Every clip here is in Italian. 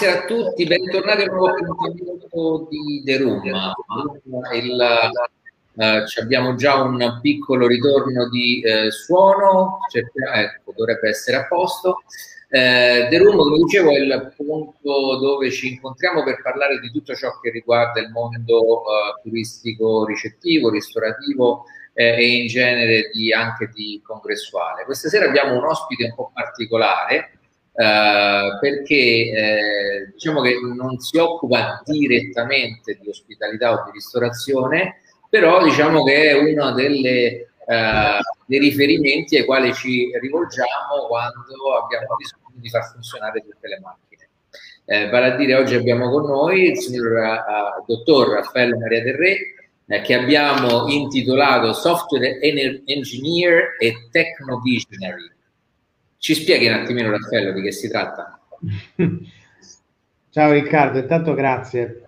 Buonasera, a tutti, bentornati a nuovo appuntamento di The Room. Il, uh, abbiamo già un piccolo ritorno di uh, suono, ecco, dovrebbe essere a posto. Uh, The Room, come dicevo, è il punto dove ci incontriamo per parlare di tutto ciò che riguarda il mondo turistico ricettivo, ristorativo e in genere di, anche di congressuale. Questa sera abbiamo un ospite un po' particolare, Uh, perché eh, diciamo che non si occupa direttamente di ospitalità o di ristorazione, però diciamo che è uno delle, uh, dei riferimenti ai quali ci rivolgiamo quando abbiamo bisogno di far funzionare tutte le macchine. Eh, vale a dire, oggi abbiamo con noi il signor uh, dottor Raffaello Maria Del Re, eh, che abbiamo intitolato Software Engineer e Techno Visionary ci spieghi un attimino, Raffaello, di che si tratta? Ciao Riccardo, intanto grazie.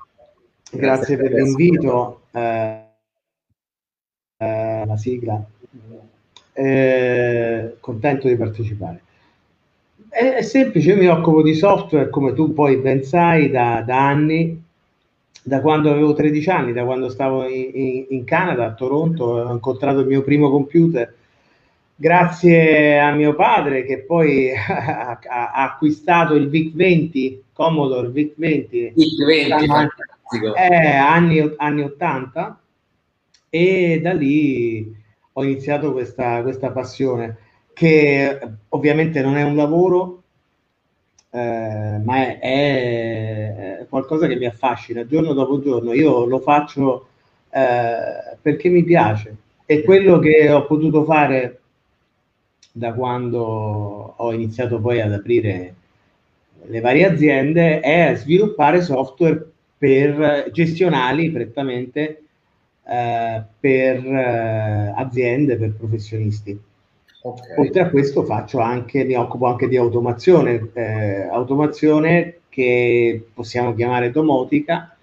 Grazie, grazie per l'invito. Eh, eh, la sigla. Eh, contento di partecipare. È, è, semplice, io mi occupo di software, come tu poi ben sai, da, da anni, da quando avevo 13 anni, da quando stavo in, in, in Canada, a Toronto, ho incontrato il mio primo computer grazie a mio padre che poi ha, ha acquistato il VIC-20, Commodore VIC-20, VIC-20 eh, anni, anni 80 e da lì ho iniziato questa, questa passione che ovviamente non è un lavoro eh, ma è, è, qualcosa che mi affascina. Giorno dopo giorno io lo faccio eh, perché mi piace. E quello che ho potuto fare da quando ho iniziato poi ad aprire le varie aziende è sviluppare software per gestionali prettamente eh, per eh, aziende, per professionisti. Okay. Oltre a questo faccio anche, mi occupo anche di automazione, eh, automazione che possiamo chiamare domotica,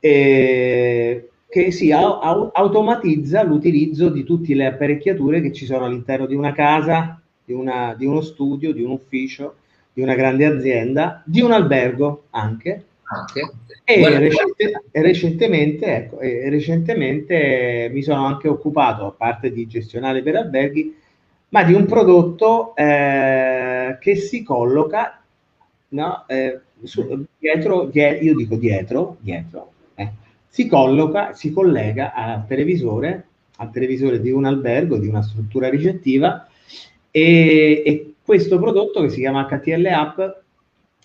e che si au- automatizza l'utilizzo di tutte le apparecchiature che ci sono all'interno di una casa, di, una, di uno studio, di un ufficio, di una grande azienda, di un albergo anche. anche. E, recente, e, recentemente, ecco, e recentemente mi sono anche occupato, a parte di gestionale per alberghi, ma di un prodotto eh, che si colloca no, eh, su, dietro, dietro, io dico dietro, dietro, si colloca, si collega al televisore, al televisore di un albergo, di una struttura ricettiva e, e questo prodotto che si chiama HTL App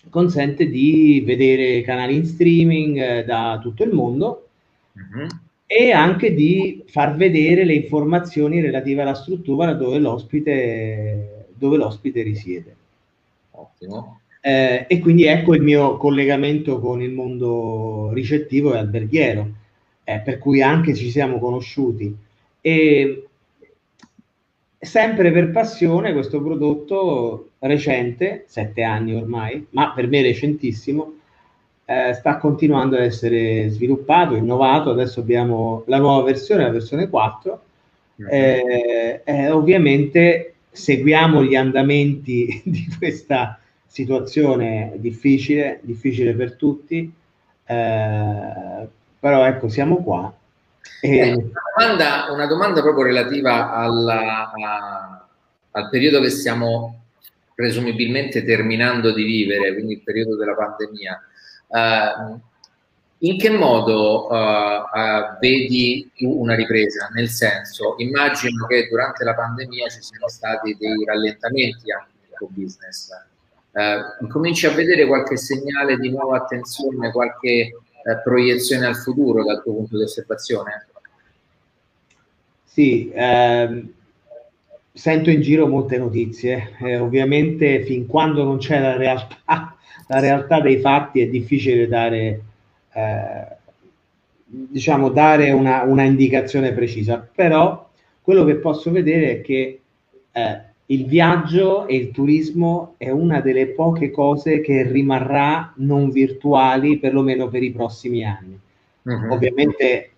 consente di vedere canali in streaming eh, da tutto il mondo mm-hmm. e anche di far vedere le informazioni relative alla struttura dove l'ospite, dove l'ospite risiede. Ottimo. Eh, e quindi ecco il mio collegamento con il mondo ricettivo e alberghiero, eh, per cui anche ci siamo conosciuti. E sempre per passione questo prodotto recente, sette anni ormai, ma per me recentissimo, eh, sta continuando ad essere sviluppato, innovato. Adesso abbiamo la nuova versione, la versione 4. Eh, eh, ovviamente seguiamo gli andamenti di questa situazione difficile, difficile per tutti, eh, però ecco, siamo qua. Eh, una, domanda, una, domanda, proprio relativa alla, a, al periodo che stiamo presumibilmente terminando di vivere, quindi il periodo della pandemia. Uh, in che modo uh, uh, vedi una ripresa? Nel senso, immagino che durante la pandemia ci siano stati dei rallentamenti anche nel business eh, cominci a vedere qualche segnale di nuova attenzione, qualche eh, proiezione al futuro dal tuo punto di osservazione? Sì, ehm, sento in giro molte notizie. Eh, ovviamente fin quando non c'è la realtà, la realtà dei fatti è difficile dare, eh, diciamo, dare una, una, indicazione precisa, però quello che posso vedere è che eh, il viaggio e il turismo è una delle poche cose che rimarrà non virtuali perlomeno per i prossimi anni. Uh-huh. Ovviamente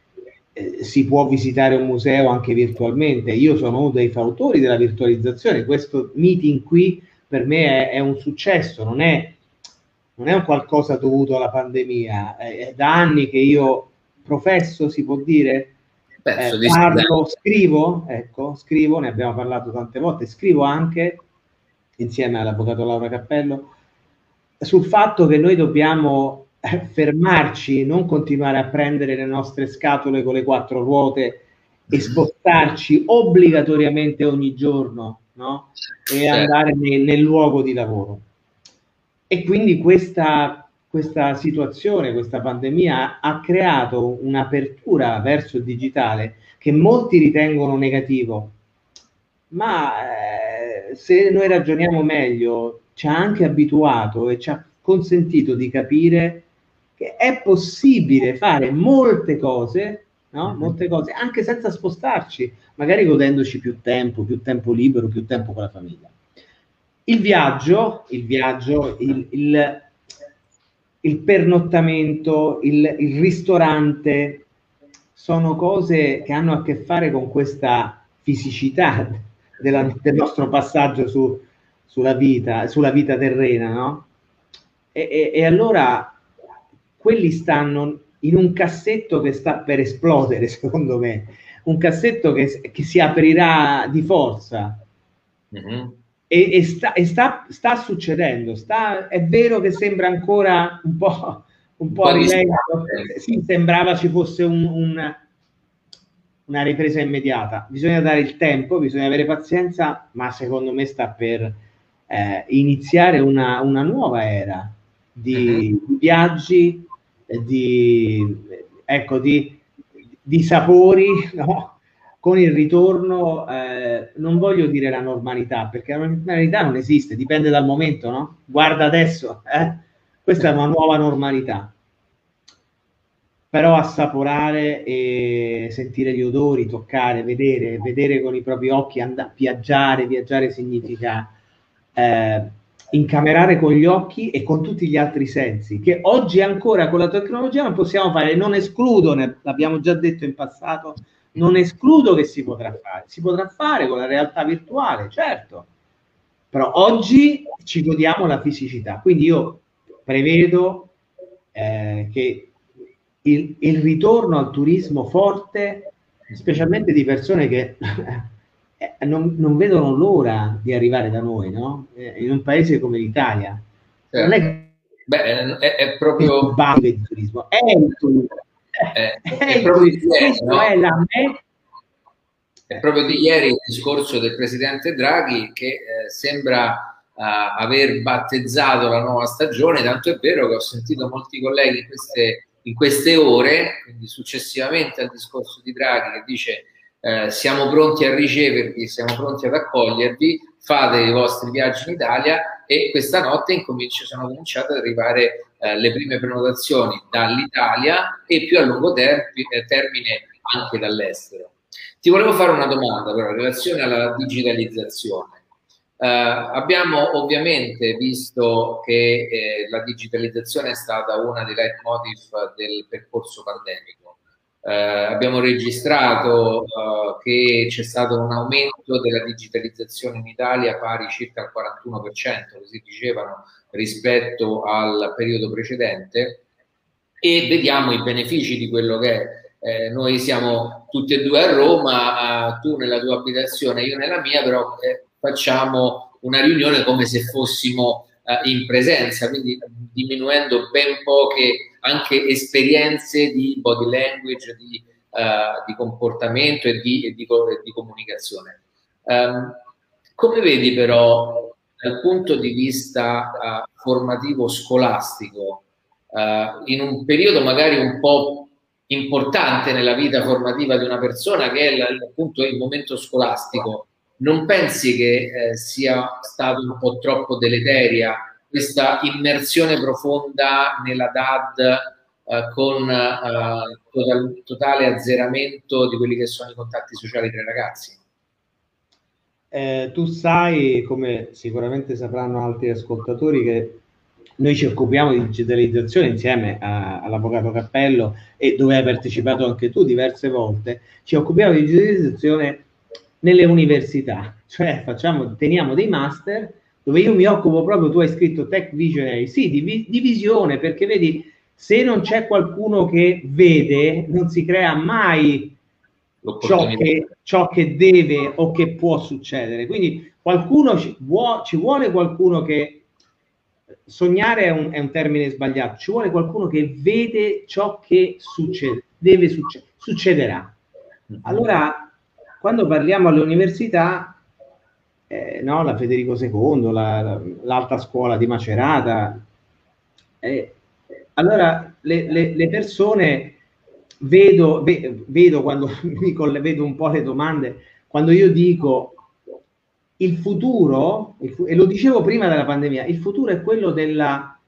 eh, si può visitare un museo anche virtualmente. Io sono uno dei fautori della virtualizzazione. Questo meeting qui per me è, è un successo, non è non è un qualcosa dovuto alla pandemia, è da anni che io professo, si può dire, eh, parlo, scrivo, ecco, scrivo, ne abbiamo parlato tante volte, scrivo anche insieme all'avvocato Laura Cappello sul fatto che noi dobbiamo eh, fermarci, non continuare a prendere le nostre scatole con le quattro ruote e spostarci obbligatoriamente ogni giorno no? e certo. andare nel, nel luogo di lavoro. E quindi questa, questa situazione, questa pandemia ha creato un'apertura verso il digitale che molti ritengono negativo, ma eh, se noi ragioniamo meglio, ci ha anche abituato e ci ha consentito di capire che è possibile fare molte cose, no? Mm-hmm. molte cose anche senza spostarci, magari godendoci più tempo, più tempo libero, più tempo con la famiglia. Il viaggio, il, viaggio, il, il, il pernottamento, il, il ristorante, sono cose che hanno a che fare con questa fisicità della, del nostro passaggio su, sulla, vita, sulla vita terrena, no? E, e, e, allora quelli stanno in un cassetto che sta per esplodere, secondo me, un cassetto che, che si aprirà di forza. Mm-hmm e, e, sta, e sta, sta, succedendo, sta, è vero che sembra ancora un po', un po' a rilento, sì, sembrava ci fosse un, un, una ripresa immediata, bisogna dare il tempo, bisogna avere pazienza, ma secondo me sta per eh, iniziare una, una, nuova era di, uh-huh. viaggi, di, ecco, di, di sapori, no? Con il ritorno, eh, non voglio dire la normalità, perché la normalità non esiste, dipende dal momento, no? Guarda adesso, eh? questa è una nuova normalità. Però assaporare e sentire gli odori, toccare, vedere, vedere con i propri occhi, and- viaggiare, viaggiare significa eh, incamerare con gli occhi e con tutti gli altri sensi, che oggi ancora con la tecnologia non possiamo fare, non escludo, ne, l'abbiamo già detto in passato, non escludo che si potrà fare, si potrà fare con la realtà virtuale, certo, però oggi ci godiamo la fisicità, quindi io prevedo eh, che il, il, ritorno al turismo forte, specialmente di persone che eh, non, non, vedono l'ora di arrivare da noi, no? Eh, in un paese come l'Italia. Certo. Non è Beh, è, è proprio il turismo, è il turismo eh, è, proprio di ieri, no? è proprio di ieri il discorso del presidente Draghi che eh, sembra uh, aver battezzato la nuova stagione, tanto è vero che ho sentito molti colleghi in queste, in queste ore, quindi successivamente al discorso di Draghi che dice eh, siamo pronti a ricevervi, siamo pronti ad accogliervi, fate i vostri viaggi in Italia e questa notte incominci, sono cominciate ad arrivare eh, le prime prenotazioni dall'Italia e più a lungo termine, eh, termine anche dall'estero. Ti volevo fare una domanda però in relazione alla digitalizzazione. Eh, abbiamo ovviamente visto che eh, la digitalizzazione è stata una dei leitmotiv del percorso pandemico. Eh, abbiamo registrato uh, che c'è stato un aumento della digitalizzazione in Italia pari circa al 41%, così dicevano rispetto al periodo precedente e vediamo i benefici di quello che è. Eh, noi siamo tutti e due a Roma, eh, tu nella tua abitazione, io nella mia, però eh, facciamo una riunione come se fossimo eh, in presenza, quindi diminuendo ben poche anche esperienze di body language, di, eh, di comportamento e di, e di, e di comunicazione. Um, come vedi però dal punto di vista uh, formativo scolastico, uh, in un periodo magari un po' importante nella vita formativa di una persona che è appunto il momento scolastico, non pensi che eh, sia stato un po' troppo deleteria questa immersione profonda nella DAD eh, con eh, total, totale azzeramento di quelli che sono i contatti sociali tra i ragazzi? Eh, tu sai, come sicuramente sapranno altri ascoltatori, che noi ci occupiamo di digitalizzazione insieme a, all'avvocato Cappello e dove hai partecipato anche tu diverse volte, ci occupiamo di digitalizzazione nelle università, cioè facciamo, teniamo dei master dove io mi occupo proprio, tu hai scritto Tech Visionary, sì, di, di visione, perché vedi, se non c'è qualcuno che vede, non si crea mai ciò che, ciò che, deve o che può succedere. Quindi qualcuno ci, vuo, ci vuole qualcuno che sognare è un, è un, termine sbagliato, ci vuole qualcuno che vede ciò che succede, deve succedere, succederà. Mm-hmm. Allora, quando parliamo alle università, eh, no, la Federico II, la, l'alta scuola di Macerata, eh, allora le, le, le persone vedo, vedo quando mi vedo un po' le domande, quando io dico il futuro, e lo dicevo prima della pandemia, il futuro è quello della,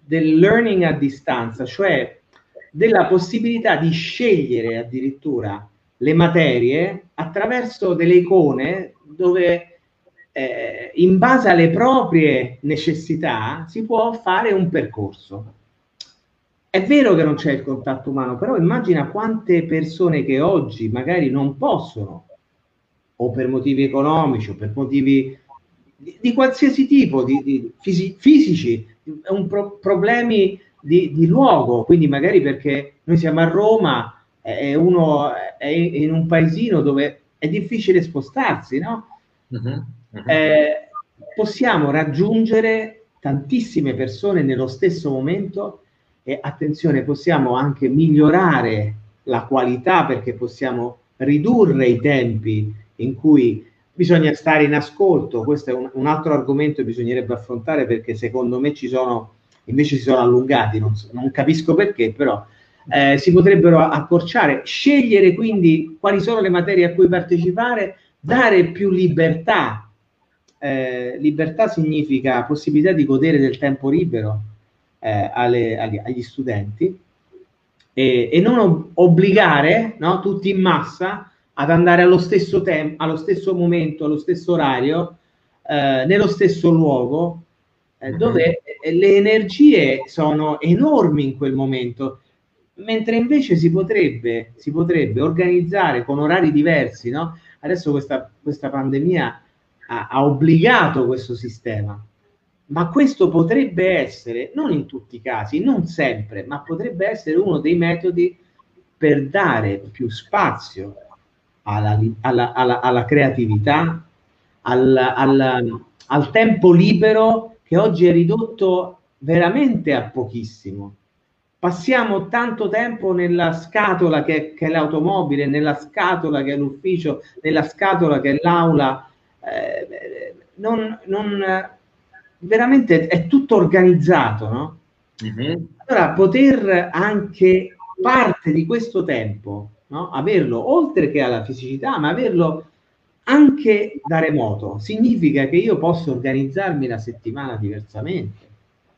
del learning a distanza, cioè della possibilità di scegliere addirittura le materie attraverso delle icone dove eh, in base alle proprie necessità si può fare un percorso. È vero che non c'è il contatto umano, però immagina quante persone che oggi magari non possono, o per motivi economici, o per motivi di, di qualsiasi tipo, di, di fisi, fisici, pro, problemi di, di, luogo, quindi magari perché noi siamo a Roma e uno è in un paesino dove è difficile spostarsi, no? Uh-huh, Eh, possiamo raggiungere tantissime persone nello stesso momento e attenzione, possiamo anche migliorare la qualità perché possiamo ridurre i tempi in cui bisogna stare in ascolto. Questo è un, un altro argomento che bisognerebbe affrontare perché secondo me ci sono, invece si sono allungati, non, non capisco perché, però eh, si potrebbero accorciare, scegliere quindi quali sono le materie a cui partecipare, dare più libertà. Eh, libertà significa possibilità di godere del tempo libero, eh, alle, agli, agli, studenti e, e non obbligare no, tutti in massa ad andare allo stesso tempo, allo stesso momento, allo stesso orario, eh, nello stesso luogo, eh, mhm. dove le energie sono enormi in quel momento, mentre invece si potrebbe, si potrebbe organizzare con orari diversi, no? Adesso questa, questa pandemia ha, ha obbligato questo sistema ma questo potrebbe essere, non in tutti i casi, non sempre, ma potrebbe essere uno dei metodi per dare più spazio alla, alla, alla, alla creatività, al, tempo libero che oggi è ridotto veramente a pochissimo. Passiamo tanto tempo nella scatola che, che, è l'automobile, nella scatola che è l'ufficio, nella scatola che è l'aula. Eh, non, non, veramente è tutto organizzato, no? Mm-hmm. Allora, poter anche parte di questo tempo, no? averlo oltre che alla fisicità, ma averlo anche da remoto, significa che io posso organizzarmi la settimana diversamente.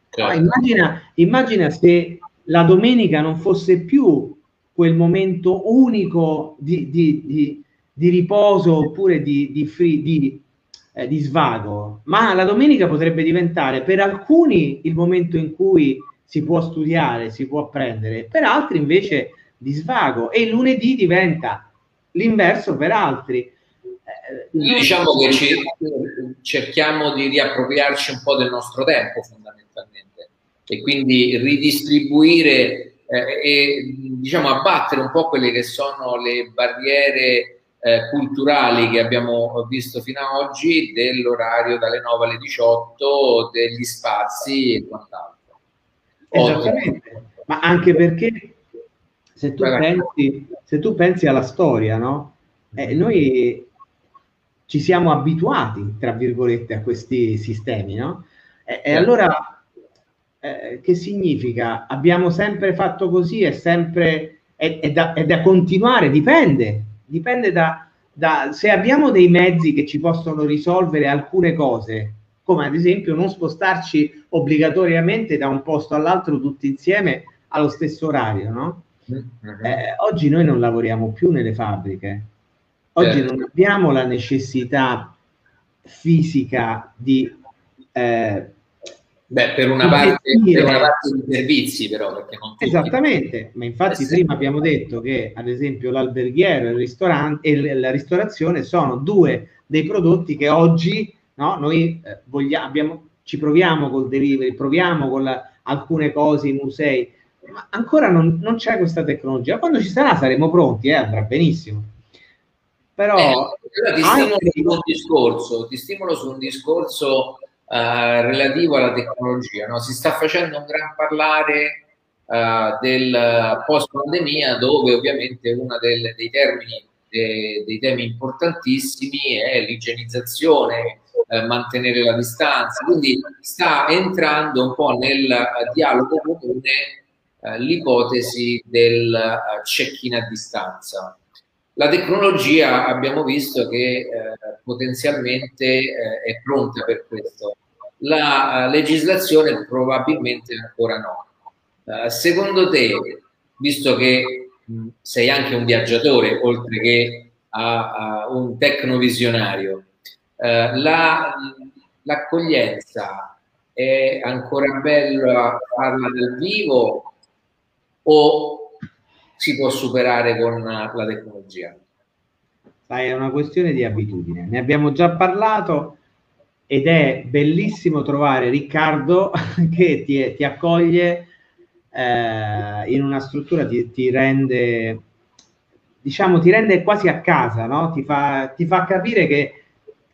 Certo. Immagina, immagina se la domenica non fosse più quel momento unico di, di, di, di riposo oppure di, di, free, di, eh, di svago, ma la domenica potrebbe diventare per alcuni il momento in cui si può studiare, si può apprendere, per altri invece di svago e il lunedì diventa l'inverso per altri. Eh, diciamo che ci, cerchiamo di riappropriarci un po' del nostro tempo fondamentalmente e quindi ridistribuire eh, e diciamo abbattere un po' quelle che sono le barriere eh, culturali che abbiamo visto fino ad oggi, dell'orario dalle 9 alle 18, degli spazi e quant'altro. Esattamente, ma anche perché se tu, pensi, se tu pensi alla storia, no? Eh, noi ci siamo abituati, tra virgolette, a questi sistemi, no? E, e allora eh, che significa? Abbiamo sempre fatto così, è sempre è, è, da, è da continuare, dipende dipende da, da se abbiamo dei mezzi che ci possono risolvere alcune cose, come ad esempio non spostarci obbligatoriamente da un posto all'altro tutti insieme allo stesso orario, no? Mm-hmm. Eh, oggi noi non lavoriamo più nelle fabbriche, oggi certo. non abbiamo la necessità fisica di eh, Beh, per una, parte, per una parte di servizi però, perché non tutti... Esattamente, ma infatti eh prima abbiamo detto che ad esempio l'alberghiero il ristorante, e la ristorazione sono due dei prodotti che oggi no? Noi eh, vogliamo, abbiamo, ci proviamo col delivery, proviamo con la, alcune cose, i musei, ma ancora non, non, c'è questa tecnologia. Quando ci sarà saremo pronti, eh, andrà benissimo. Però eh, ti, stimolo anche... su un discorso, ti stimolo su un discorso uh, relativo alla tecnologia. No? Si sta facendo un gran parlare uh, del post pandemia, dove ovviamente uno dei termini de, dei temi importantissimi è l'igienizzazione, eh, mantenere la distanza. Quindi sta entrando un po' nel uh, dialogo comune uh, l'ipotesi del check-in a distanza. La tecnologia abbiamo visto che potenzialmente è pronta per questo. La legislazione probabilmente ancora no. secondo te, visto che mh, sei anche un viaggiatore oltre che a, a un tecnovisionario, eh, la, l'accoglienza è ancora bella farla dal vivo o si può superare con la tecnologia? Sai, è una questione di abitudine. Ne abbiamo già parlato ed è bellissimo trovare Riccardo che ti, ti accoglie eh, in una struttura, ti, ti, rende, diciamo, ti rende quasi a casa, no? ti, fa, ti fa capire che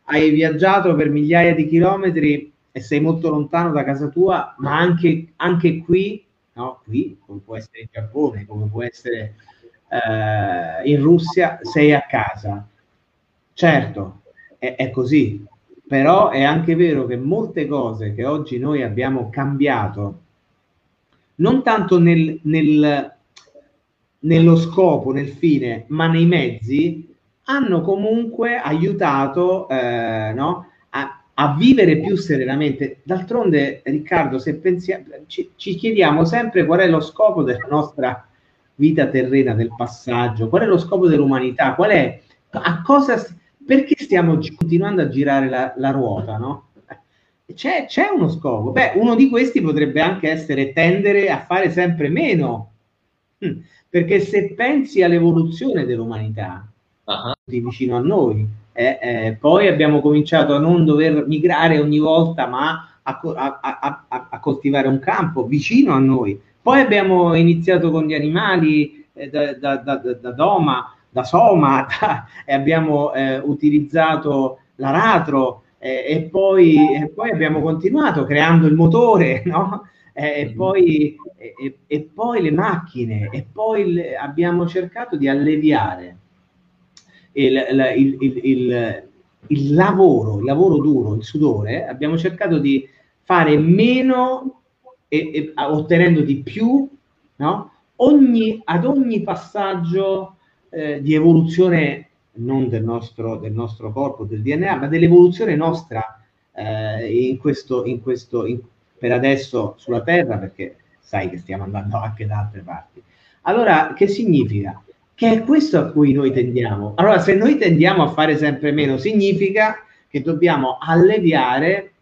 hai viaggiato per migliaia di chilometri e sei molto lontano da casa tua, ma anche, anche qui, no? qui, come può essere in Giappone, come può essere eh, in Russia, sei a casa. Certo, è, è così, però è anche vero che molte cose che oggi noi abbiamo cambiato, non tanto nel, nel, nello scopo, nel fine, ma nei mezzi, hanno comunque aiutato eh, no, a, vivere più serenamente. D'altronde, Riccardo, se pensiamo, ci, ci, chiediamo sempre qual è lo scopo della nostra vita terrena, del passaggio, qual è lo scopo dell'umanità, qual è, a cosa, perché stiamo continuando a girare la, la ruota, no? C'è, c'è uno scopo. Beh, uno di questi potrebbe anche essere tendere a fare sempre meno. Hm, perché se pensi all'evoluzione dell'umanità, uh-huh. vicino a noi. Eh, eh, poi abbiamo cominciato a non dover migrare ogni volta, ma a, a, a, a, coltivare un campo vicino a noi. Poi abbiamo iniziato con gli animali eh, da, da, da, da, Doma, da Soma, e abbiamo eh, utilizzato l'aratro eh, e poi, e, poi, abbiamo continuato creando il motore, no? Eh, e, mm-hmm. poi, e, e, poi, le macchine, e poi le, abbiamo cercato di alleviare il, il, il, il, lavoro, il lavoro duro, il sudore, abbiamo cercato di fare meno e, e ottenendo di più, no? ogni, ad ogni passaggio eh, di evoluzione non del nostro, del nostro corpo, del DNA, ma dell'evoluzione nostra eh, in questo, in questo in, per adesso sulla Terra, perché sai che stiamo andando anche da altre parti. Allora, che significa? Che è questo a cui noi tendiamo. Allora, se noi tendiamo a fare sempre meno, significa che dobbiamo alleviare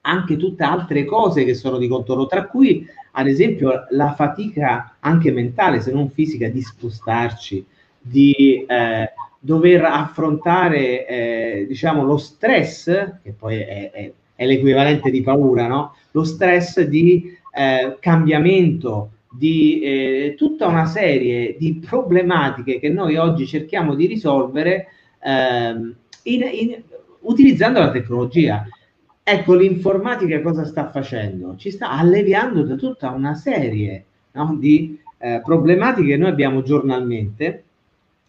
anche tutte altre cose che sono di contorno, tra cui ad esempio la fatica anche mentale, se non fisica, di spostarci, di eh, dover affrontare eh, diciamo lo stress, che poi è, è, è l'equivalente di paura, no? lo stress di eh, cambiamento, di eh, tutta una serie di problematiche che noi oggi cerchiamo di risolvere ehm, in, in, utilizzando la tecnologia. Ecco, l'informatica cosa sta facendo? Ci sta alleviando da tutta una serie no, di eh, problematiche che noi abbiamo giornalmente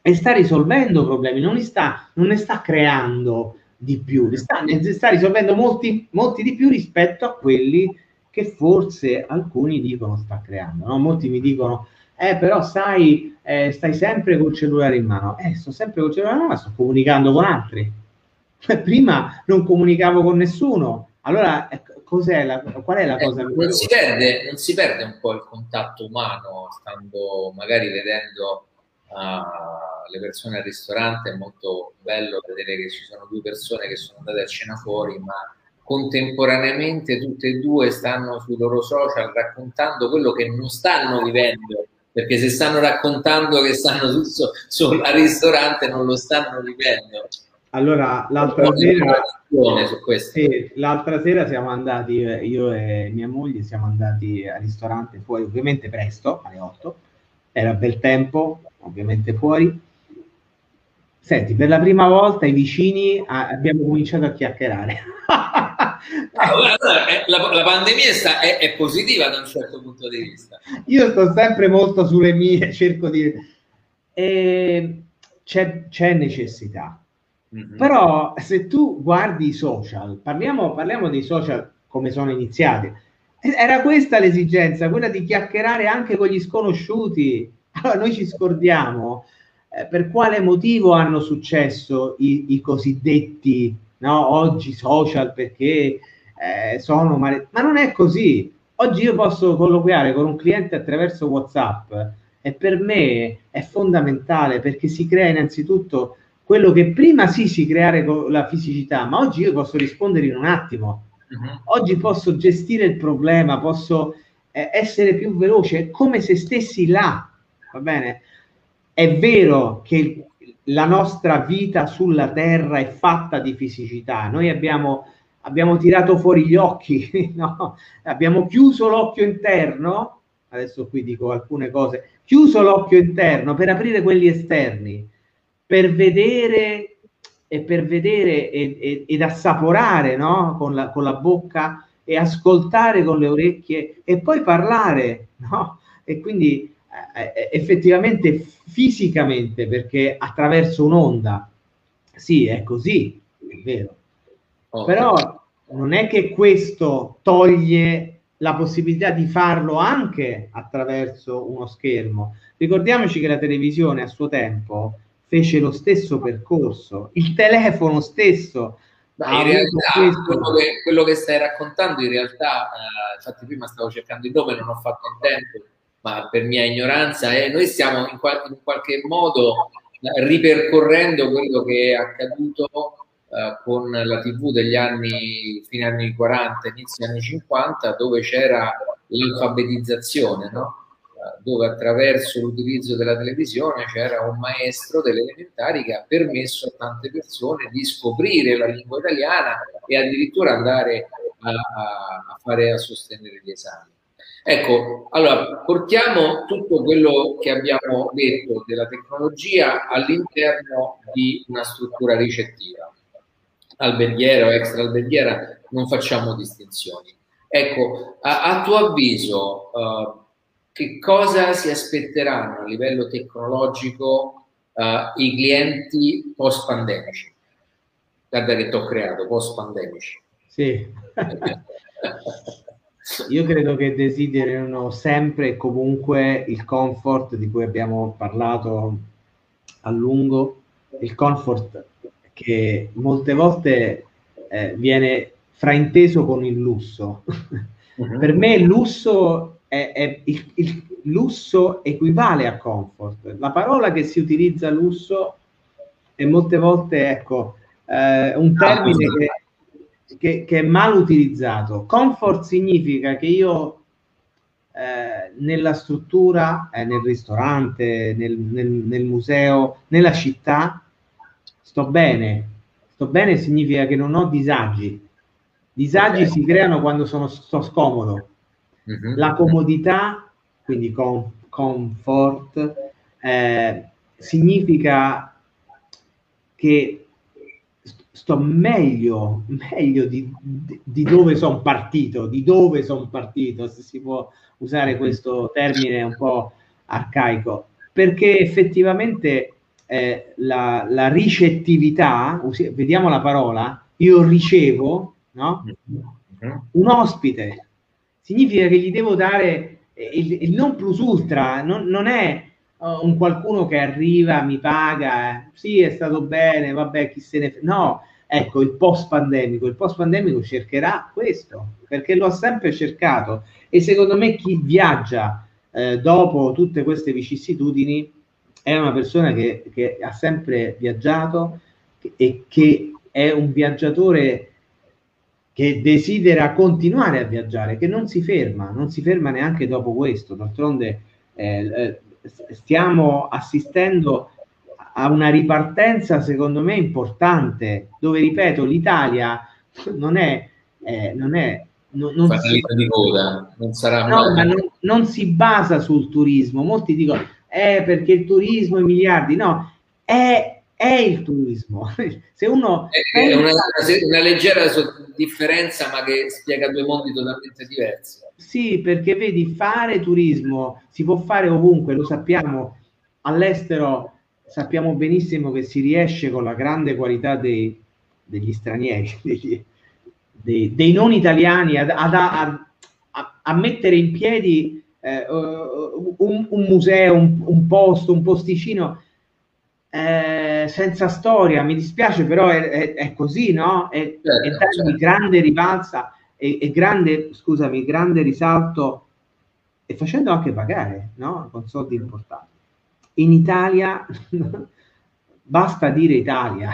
e sta risolvendo problemi, non, li sta, non ne sta creando di più, ne sta, ne sta risolvendo molti, molti di più rispetto a quelli che forse alcuni dicono sta creando. No? Molti mi dicono, eh, però sai, eh, stai sempre col cellulare in mano. Eh, sto sempre col cellulare in mano, ma sto comunicando con altri. Prima non comunicavo con nessuno. Allora, eh, cos'è la, qual è la eh, cosa? Non si, perde, non si perde un po' il contatto umano, stando magari vedendo uh, le persone al ristorante. È molto bello vedere che ci sono due persone che sono andate a cena fuori, ma contemporaneamente tutte e due stanno sui loro social raccontando quello che non stanno vivendo, perché se stanno raccontando che stanno su, su, al ristorante non lo stanno vivendo. Allora, l'altra sera, sì, l'altra sera siamo andati, io e mia moglie siamo andati al ristorante fuori, ovviamente presto, alle 8, era bel tempo, ovviamente fuori. Senti, per la prima volta i vicini abbiamo cominciato a chiacchierare. Eh, la, la, pandemia sta, è, è, positiva da un certo punto di vista. Io sto sempre molto sulle mie, cerco di... E c'è, c'è necessità. Mm-hmm. Però se tu guardi i social, parliamo, parliamo dei social come sono iniziati, era questa l'esigenza, quella di chiacchierare anche con gli sconosciuti. Allora noi ci scordiamo eh, per quale motivo hanno successo i, i cosiddetti no, oggi social perché eh, sono male... ma non è così. Oggi io posso colloquiare con un cliente attraverso WhatsApp e per me è fondamentale perché si crea innanzitutto quello che prima sì si creare con la fisicità, ma oggi io posso rispondere in un attimo. Uh-huh. Oggi posso gestire il problema, posso eh, essere più veloce, come se stessi là. Va bene? È vero che la nostra vita sulla Terra è fatta di fisicità. Noi abbiamo, abbiamo tirato fuori gli occhi, no? abbiamo chiuso l'occhio interno. Adesso qui dico alcune cose. Chiuso l'occhio interno per aprire quelli esterni, per vedere e per vedere ed, ed, ed assaporare no? con, la, con la bocca e ascoltare con le orecchie e poi parlare, no? E quindi effettivamente fisicamente, perché attraverso un'onda, sì, è così, è vero. Okay. Però non è che questo toglie la possibilità di farlo anche attraverso uno schermo. Ricordiamoci che la televisione a suo tempo fece lo stesso percorso, il telefono stesso. in realtà, quello che, quello che, stai raccontando, in realtà, eh, infatti prima stavo cercando il nome, non ho fatto in tempo, ma per mia ignoranza, è, noi stiamo in, qual- in qualche modo ripercorrendo quello che è accaduto uh, con la TV degli anni, fine anni 40, inizio anni 50, dove c'era l'alfabetizzazione, no? uh, dove attraverso l'utilizzo della televisione c'era un maestro delle elementari che ha permesso a tante persone di scoprire la lingua italiana e addirittura andare a, a fare a sostenere gli esami. Ecco, allora portiamo tutto quello che abbiamo detto della tecnologia all'interno di una struttura ricettiva. Alberghiera o extra alberghiera, non facciamo distinzioni. Ecco, a, a tuo avviso, uh, che cosa si aspetteranno a livello tecnologico uh, i clienti post-pandemici? Guarda che ti ho creato, post-pandemici. Sì. Io credo che desiderino sempre e comunque il comfort di cui abbiamo parlato a lungo, il comfort che molte volte eh, viene frainteso con il lusso. Uh-huh. per me il lusso, è, è il, il, lusso equivale a comfort. La parola che si utilizza lusso è molte volte ecco, eh, un termine che che, che, è mal utilizzato. Comfort significa che io eh, nella struttura, eh, nel ristorante, nel, nel, nel, museo, nella città, sto bene. Sto bene significa che non ho disagi. Disagi okay. si creano quando sono, sto scomodo. Mm-hmm. La comodità, quindi com, comfort, eh, significa che sto meglio, meglio di, di dove sono partito, di dove sono partito, se si può usare questo termine un po' arcaico, perché effettivamente eh, la, la, ricettività, vediamo la parola, io ricevo no? un ospite, significa che gli devo dare il, il non plus ultra, non, non è uh, un qualcuno che arriva, mi paga, eh, sì è stato bene, vabbè chi se ne... No, Ecco, il post pandemico, il post pandemico cercherà questo, perché lo ha sempre cercato e secondo me chi viaggia eh, dopo tutte queste vicissitudini è una persona che, che ha sempre viaggiato e che è un viaggiatore che desidera continuare a viaggiare, che non si ferma, non si ferma neanche dopo questo. D'altronde eh, eh stiamo assistendo a una ripartenza secondo me importante, dove ripeto, l'Italia non è, eh, non è non, non, si, no, ma non, non, si basa sul turismo. Molti dicono, eh, perché il turismo i miliardi. No, è, è il turismo. Se uno è una, una, leggera differenza, ma che spiega due mondi totalmente diversi. Sì, perché vedi, fare turismo si può fare ovunque, lo sappiamo. All'estero sappiamo benissimo che si riesce con la grande qualità dei, degli stranieri, degli, dei, dei non italiani ad, ad, a, a, mettere in piedi eh, un, un, museo, un, un, posto, un posticino eh, senza storia. Mi dispiace, però è, è, è così, no? È, certo, è certo. grande rivalsa e, e, grande, scusami, grande risalto e facendo anche pagare, no? Con soldi importanti. In Italia basta dire Italia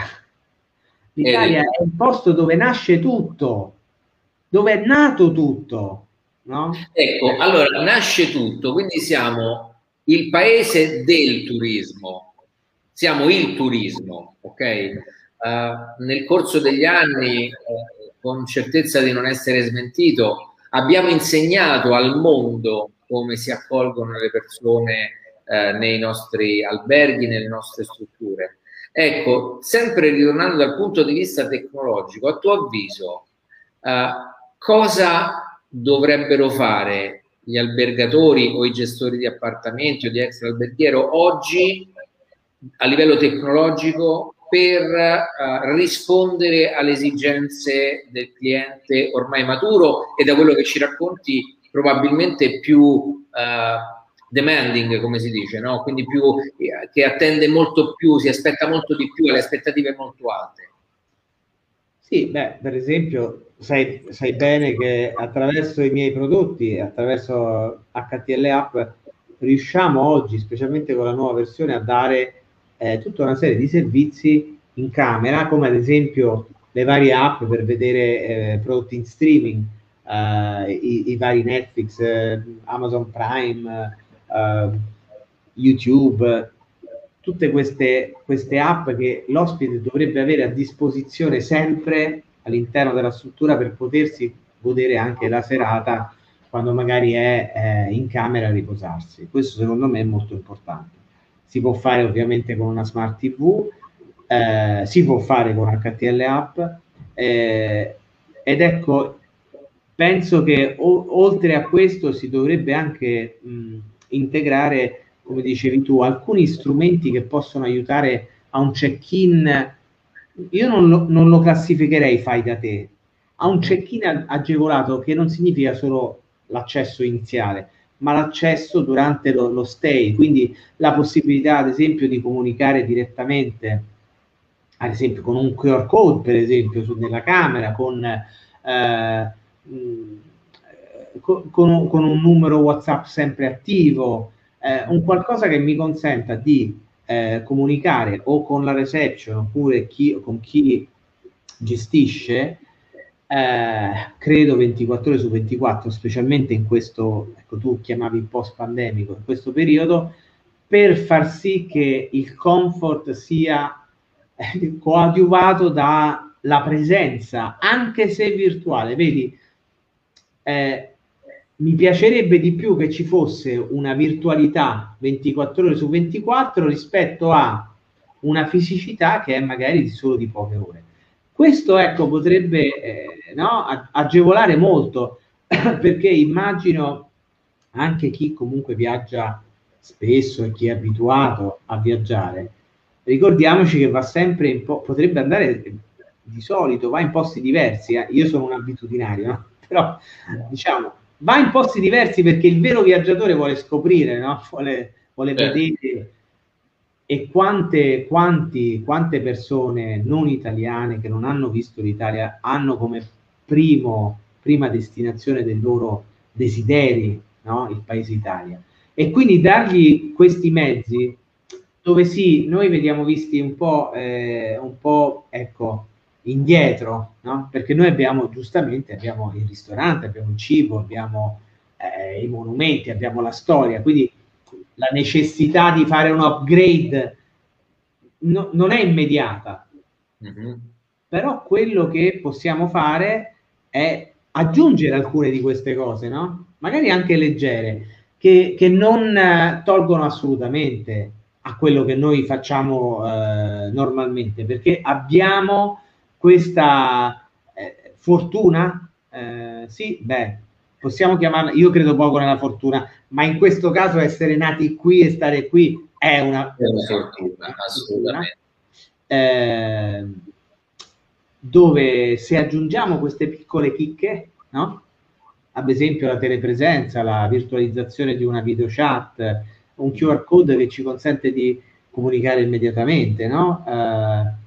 L'Italia è un posto dove nasce tutto, dove è nato tutto. No? Ecco, allora nasce tutto, quindi siamo il paese del turismo, siamo il turismo, ok? Uh, nel corso degli anni, uh, con certezza di non essere smentito, abbiamo insegnato al mondo come si accolgono le persone uh, nei nostri alberghi, nelle nostre strutture. Ecco, sempre ritornando dal punto di vista tecnologico, a tuo avviso, eh, cosa dovrebbero fare gli albergatori o i gestori di appartamenti o di extra alberghiero oggi a livello tecnologico per uh, rispondere alle esigenze del cliente ormai maturo e da quello che ci racconti probabilmente più uh, demanding, come si dice, no? quindi più, che attende molto più, si aspetta molto di più, ha le aspettative molto alte. Sì, beh, per esempio, sai, sai bene che attraverso i miei prodotti, attraverso HTL App, riusciamo oggi, specialmente con la nuova versione, a dare eh, tutta una serie di servizi in camera, come ad esempio le varie app per vedere eh, prodotti in streaming, eh, i, i, vari Netflix, eh, Amazon Prime, uh, YouTube, tutte queste, queste app che l'ospite dovrebbe avere a disposizione sempre all'interno della struttura per potersi godere anche la serata quando magari è eh, in camera a riposarsi. Questo secondo me è molto importante. Si può fare ovviamente con una smart TV, eh, si può fare con HTL app eh, ed ecco, penso che o- oltre a questo si dovrebbe anche mh, integrare, come dicevi tu, alcuni strumenti che possono aiutare a un check-in. Io non lo, non lo classificherei fai da te, a un check-in agevolato che non significa solo l'accesso iniziale, ma l'accesso durante lo, lo, stay, quindi la possibilità ad esempio di comunicare direttamente, ad esempio con un QR code per esempio su, nella camera, con eh, con, con, un numero WhatsApp sempre attivo, eh, un qualcosa che mi consenta di eh, comunicare o con la reception oppure chi, con chi gestisce, eh, credo 24 ore su 24, specialmente in questo, ecco tu chiamavi post pandemico, in questo periodo, per far sì che il comfort sia eh, coadiuvato dalla presenza, anche se virtuale. Vedi, eh, mi piacerebbe di più che ci fosse una virtualità 24 ore su 24 rispetto a una fisicità che è magari solo di poche ore. Questo ecco potrebbe eh, no, agevolare molto perché immagino anche chi comunque viaggia spesso e chi è abituato a viaggiare, ricordiamoci che va sempre in po- potrebbe andare di solito, va in posti diversi. Eh? Io sono un abitudinario, no? però diciamo va in posti diversi perché il vero viaggiatore vuole scoprire, no? vuole, vuole eh. vedere. E quante, quanti, quante persone non italiane che non hanno visto l'Italia hanno come primo, prima destinazione dei loro desideri no? il paese Italia. E quindi dargli questi mezzi dove sì, noi vediamo visti un po', eh, un po' ecco, indietro, no? perché noi abbiamo giustamente abbiamo il ristorante, abbiamo il cibo, abbiamo eh, i monumenti, abbiamo la storia, quindi la necessità di fare un upgrade no, non è immediata. Mm-hmm. Però quello che possiamo fare è aggiungere alcune di queste cose, no? Magari anche leggere, che, che non eh, tolgono assolutamente a quello che noi facciamo eh, normalmente, perché abbiamo questa eh, fortuna, eh, sì, beh, possiamo chiamarla, io credo poco nella fortuna, ma in questo caso essere nati qui e stare qui è una, è una fortuna, assolutamente. Eh, dove se aggiungiamo queste piccole chicche, no? ad esempio la telepresenza, la virtualizzazione di una video chat, un QR code che ci consente di comunicare immediatamente, no? eh,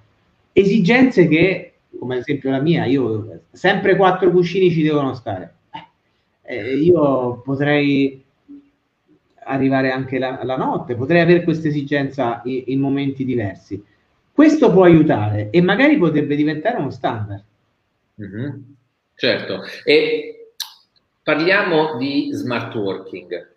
esigenze che, come ad esempio la mia, io sempre quattro cuscini ci devono stare. Eh, io potrei arrivare anche la, la, notte, potrei avere questa esigenza in, in momenti diversi. Questo può aiutare e magari potrebbe diventare uno standard. Mm-hmm. Certo, e parliamo di smart working.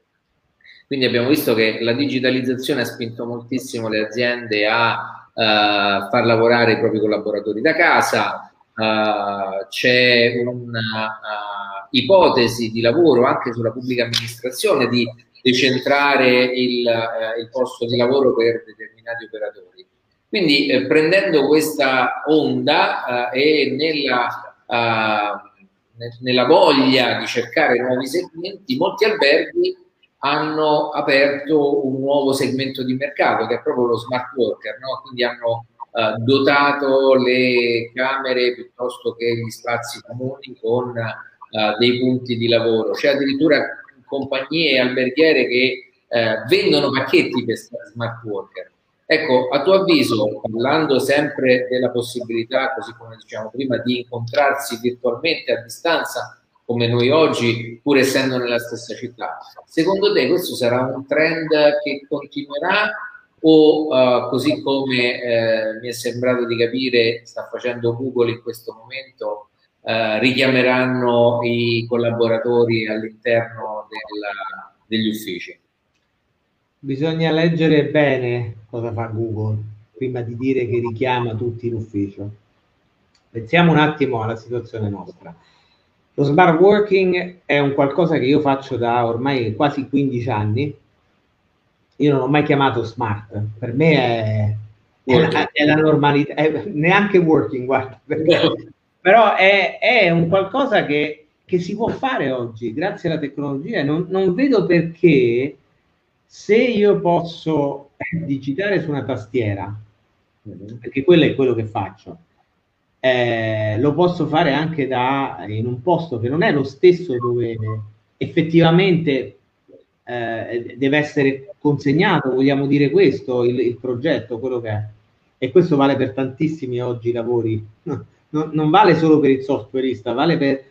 Quindi abbiamo visto che la digitalizzazione ha spinto moltissimo le aziende a far lavorare i propri collaboratori da casa, uh, c'è un'ipotesi uh, di lavoro anche sulla pubblica amministrazione di decentrare il, uh, il posto di lavoro per determinati operatori. Quindi eh, prendendo questa onda e nella nella voglia di cercare nuovi segmenti, molti alberghi hanno aperto un nuovo segmento di mercato che è proprio lo smart worker, no? quindi hanno uh, dotato le camere piuttosto che gli spazi comuni con uh, dei punti di lavoro. C'è addirittura compagnie alberghiere che uh, vendono pacchetti per smart worker. Ecco, a tuo avviso, parlando sempre della possibilità, così come diciamo prima, di incontrarsi virtualmente a distanza, come noi oggi, pur essendo nella stessa città, secondo te questo sarà un trend che continuerà o uh, così come eh, mi è sembrato di capire sta facendo Google in questo momento, uh, richiameranno i collaboratori all'interno della, degli uffici? Bisogna leggere bene cosa fa Google prima di dire che richiama tutti in ufficio. Pensiamo un attimo alla situazione nostra. Lo smart working è un qualcosa che io faccio da ormai quasi 15 anni. Io non ho mai chiamato smart, per me è, è, la, è la, normalità, è neanche working, guarda, perché, però è, un qualcosa che, che, si può fare oggi grazie alla tecnologia. Non, non vedo perché se io posso digitare su una tastiera, mm-hmm. perché quello è quello che faccio, eh, lo posso fare anche da, in un posto che non è lo stesso dove effettivamente eh, deve essere consegnato, vogliamo dire questo, il, il, progetto, quello che è. E questo vale per tantissimi oggi lavori, no, no, non vale solo per il softwareista, vale per,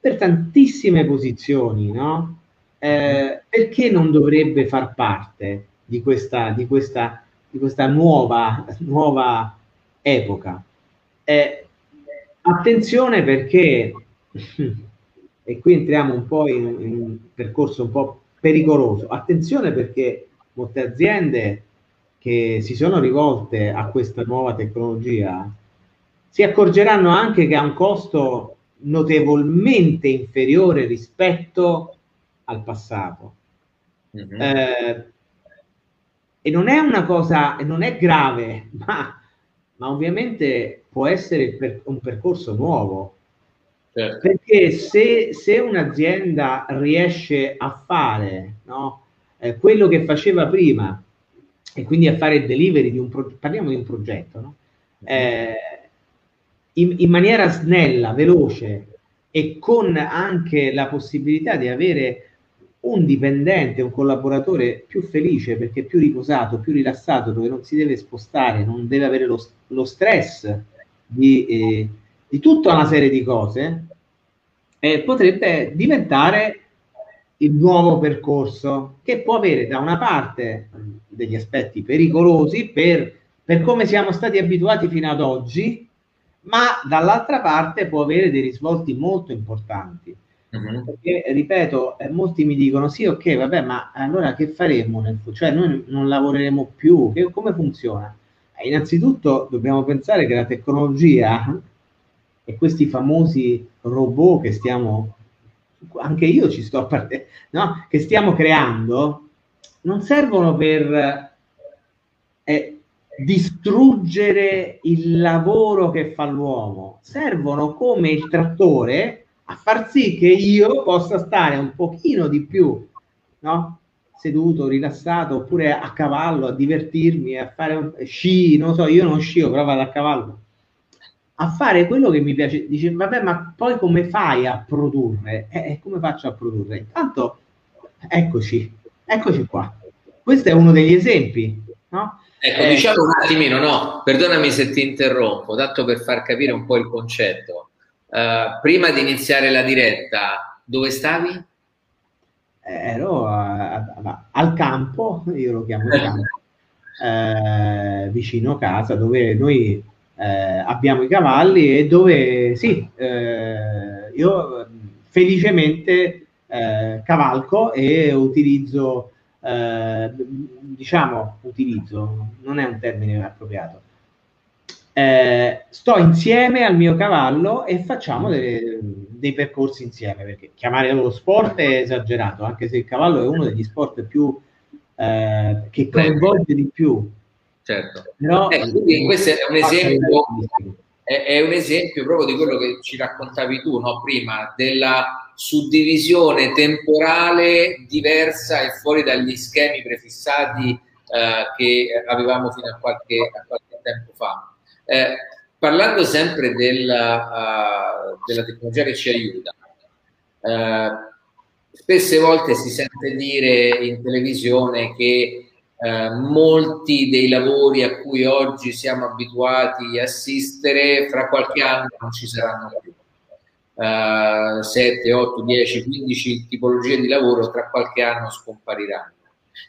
per tantissime posizioni, no? eh, perché non dovrebbe far parte di questa, di questa, di questa nuova, nuova epoca? Eh, attenzione perché, e qui entriamo un po' in, in un percorso un po' pericoloso, attenzione perché molte aziende che si sono rivolte a questa nuova tecnologia si accorgeranno anche che ha un costo notevolmente inferiore rispetto al passato. Mm-hmm. Eh, e non è una cosa, non è grave, ma, ma ovviamente può essere per, un percorso nuovo. Certo. Perché se, se, un'azienda riesce a fare no, eh, quello che faceva prima e quindi a fare il delivery di un progetto, parliamo di un progetto, no? Mm-hmm. eh, in, in maniera snella, veloce e con anche la possibilità di avere un dipendente, un collaboratore più felice perché più riposato, più rilassato, dove non si deve spostare, non deve avere lo, lo stress di, eh, di, tutta una serie di cose, eh, potrebbe diventare il nuovo percorso che può avere da una parte degli aspetti pericolosi per, per come siamo stati abituati fino ad oggi, ma dall'altra parte può avere dei risvolti molto importanti Uh-huh. Perché, ripeto, eh, molti mi dicono sì, ok, vabbè, ma allora che faremo nel? Cioè noi non lavoreremo più, che, come funziona? Innanzitutto dobbiamo pensare che la tecnologia e questi famosi robot che stiamo, anche io ci sto a parte, no? che stiamo creando, non servono per eh, distruggere il lavoro che fa l'uomo, servono come il trattore a far sì che io possa stare un pochino di più, no? seduto, rilassato, oppure a cavallo, a divertirmi, a fare un sci, non so, io non scio, però vado a cavallo, a fare quello che mi piace. Dice, vabbè, ma poi come fai a produrre? Eh, eh come faccio a produrre? Intanto, eccoci, eccoci qua. Questo è uno degli esempi, no? Ecco, eh, diciamo un attimino, no, perdonami se ti interrompo, tanto per far capire un po' il concetto. Uh, prima di iniziare la diretta, dove stavi? ero a, a, al campo, io lo chiamo il campo, eh, vicino a casa, dove noi eh, abbiamo i cavalli e dove sì, eh, io felicemente eh, cavalco e utilizzo, eh, diciamo, utilizzo, non è un termine appropriato, eh, sto insieme al mio cavallo e facciamo delle, dei percorsi insieme, perché chiamare lo sport è esagerato, anche se il cavallo è uno degli sport più eh, che coinvolge di più. Certo. Però, eh, quindi questo è un esempio è, è, un esempio proprio di quello che ci raccontavi tu no? prima, della suddivisione temporale diversa e fuori dagli schemi prefissati eh, che avevamo fino a qualche, a qualche tempo fa. Eh, parlando sempre della, uh, della, tecnologia che ci aiuta, uh, spesse volte si sente dire in televisione che uh, molti dei lavori a cui oggi siamo abituati a assistere fra qualche anno non ci saranno più. 7, 8, 10, 15 tipologie di lavoro tra qualche anno scompariranno.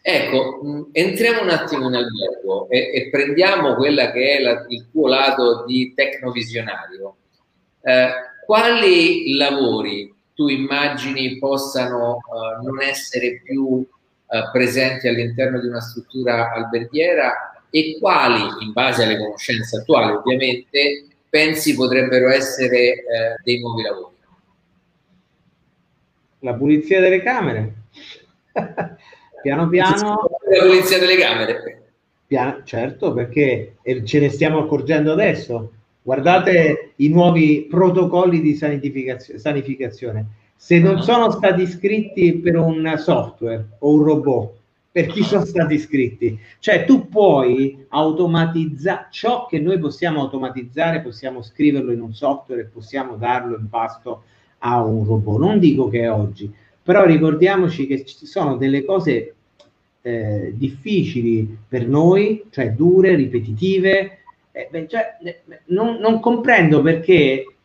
Ecco, mh, entriamo un attimo nel albergo e, e, prendiamo quella che è la, il tuo lato di tecnovisionario. Eh, quali lavori tu immagini possano uh, non essere più uh, presenti all'interno di una struttura alberghiera e quali, in base alle conoscenze attuali ovviamente, pensi potrebbero essere uh, dei nuovi lavori? La pulizia delle camere. piano piano... La pulizia delle camere. Piano, certo, perché ce ne stiamo accorgendo adesso. Guardate i nuovi protocolli di sanificazione. Se non sono stati scritti per un software o un robot, per chi sono stati scritti? Cioè tu puoi automatizzare ciò che noi possiamo automatizzare, possiamo scriverlo in un software e possiamo darlo in pasto a un robot. Non dico che è oggi, però ricordiamoci che ci sono delle cose eh, difficili per noi, cioè dure, ripetitive. Eh, beh, cioè, non, non, comprendo perché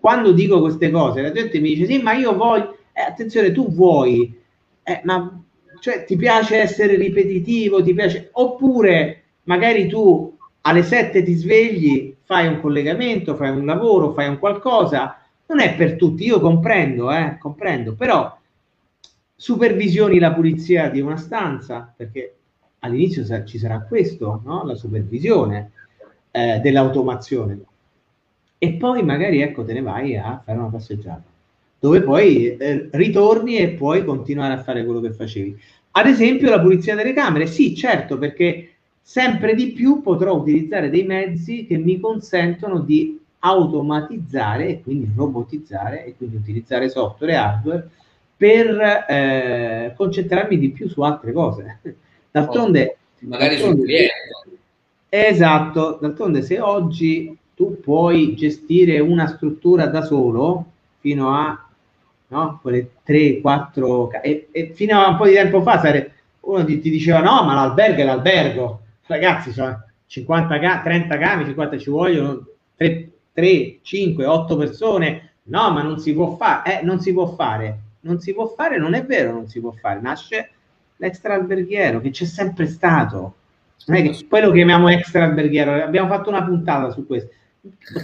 quando dico queste cose la gente mi dice sì, ma io voglio, eh, attenzione, tu vuoi, eh, ma cioè, ti piace essere ripetitivo, ti piace, oppure magari tu alle 7 ti svegli, fai un collegamento, fai un lavoro, fai un qualcosa, non è per tutti, io comprendo, eh, comprendo, però supervisioni la pulizia di una stanza, perché all'inizio ci sarà questo, no? la supervisione eh, dell'automazione. E poi magari ecco te ne vai a fare una passeggiata, dove poi eh, ritorni e puoi continuare a fare quello che facevi. Ad esempio la pulizia delle camere, sì, certo, perché sempre di più potrò utilizzare dei mezzi che mi consentono di automatizzare e quindi robotizzare e quindi utilizzare software e hardware per eh, concentrarmi di più su altre cose. D'altronde, magari d'altronde, sul cliente. Esatto, d'altronde se oggi tu puoi gestire una struttura da solo fino a no, quelle 3, 4 e, e, fino a un po' di tempo fa sare, uno ti, ti, diceva no, ma l'albergo è l'albergo. Ragazzi, sono 50 ca- 30 cami, 50 ci vogliono 3, 3, 5, 8 persone. No, ma non si può fare, eh, non si può fare non si può fare, non è vero, non si può fare. Nasce l'extra alberghiero che c'è sempre stato. Non è che poi lo chiamiamo extra alberghiero, abbiamo fatto una puntata su questo.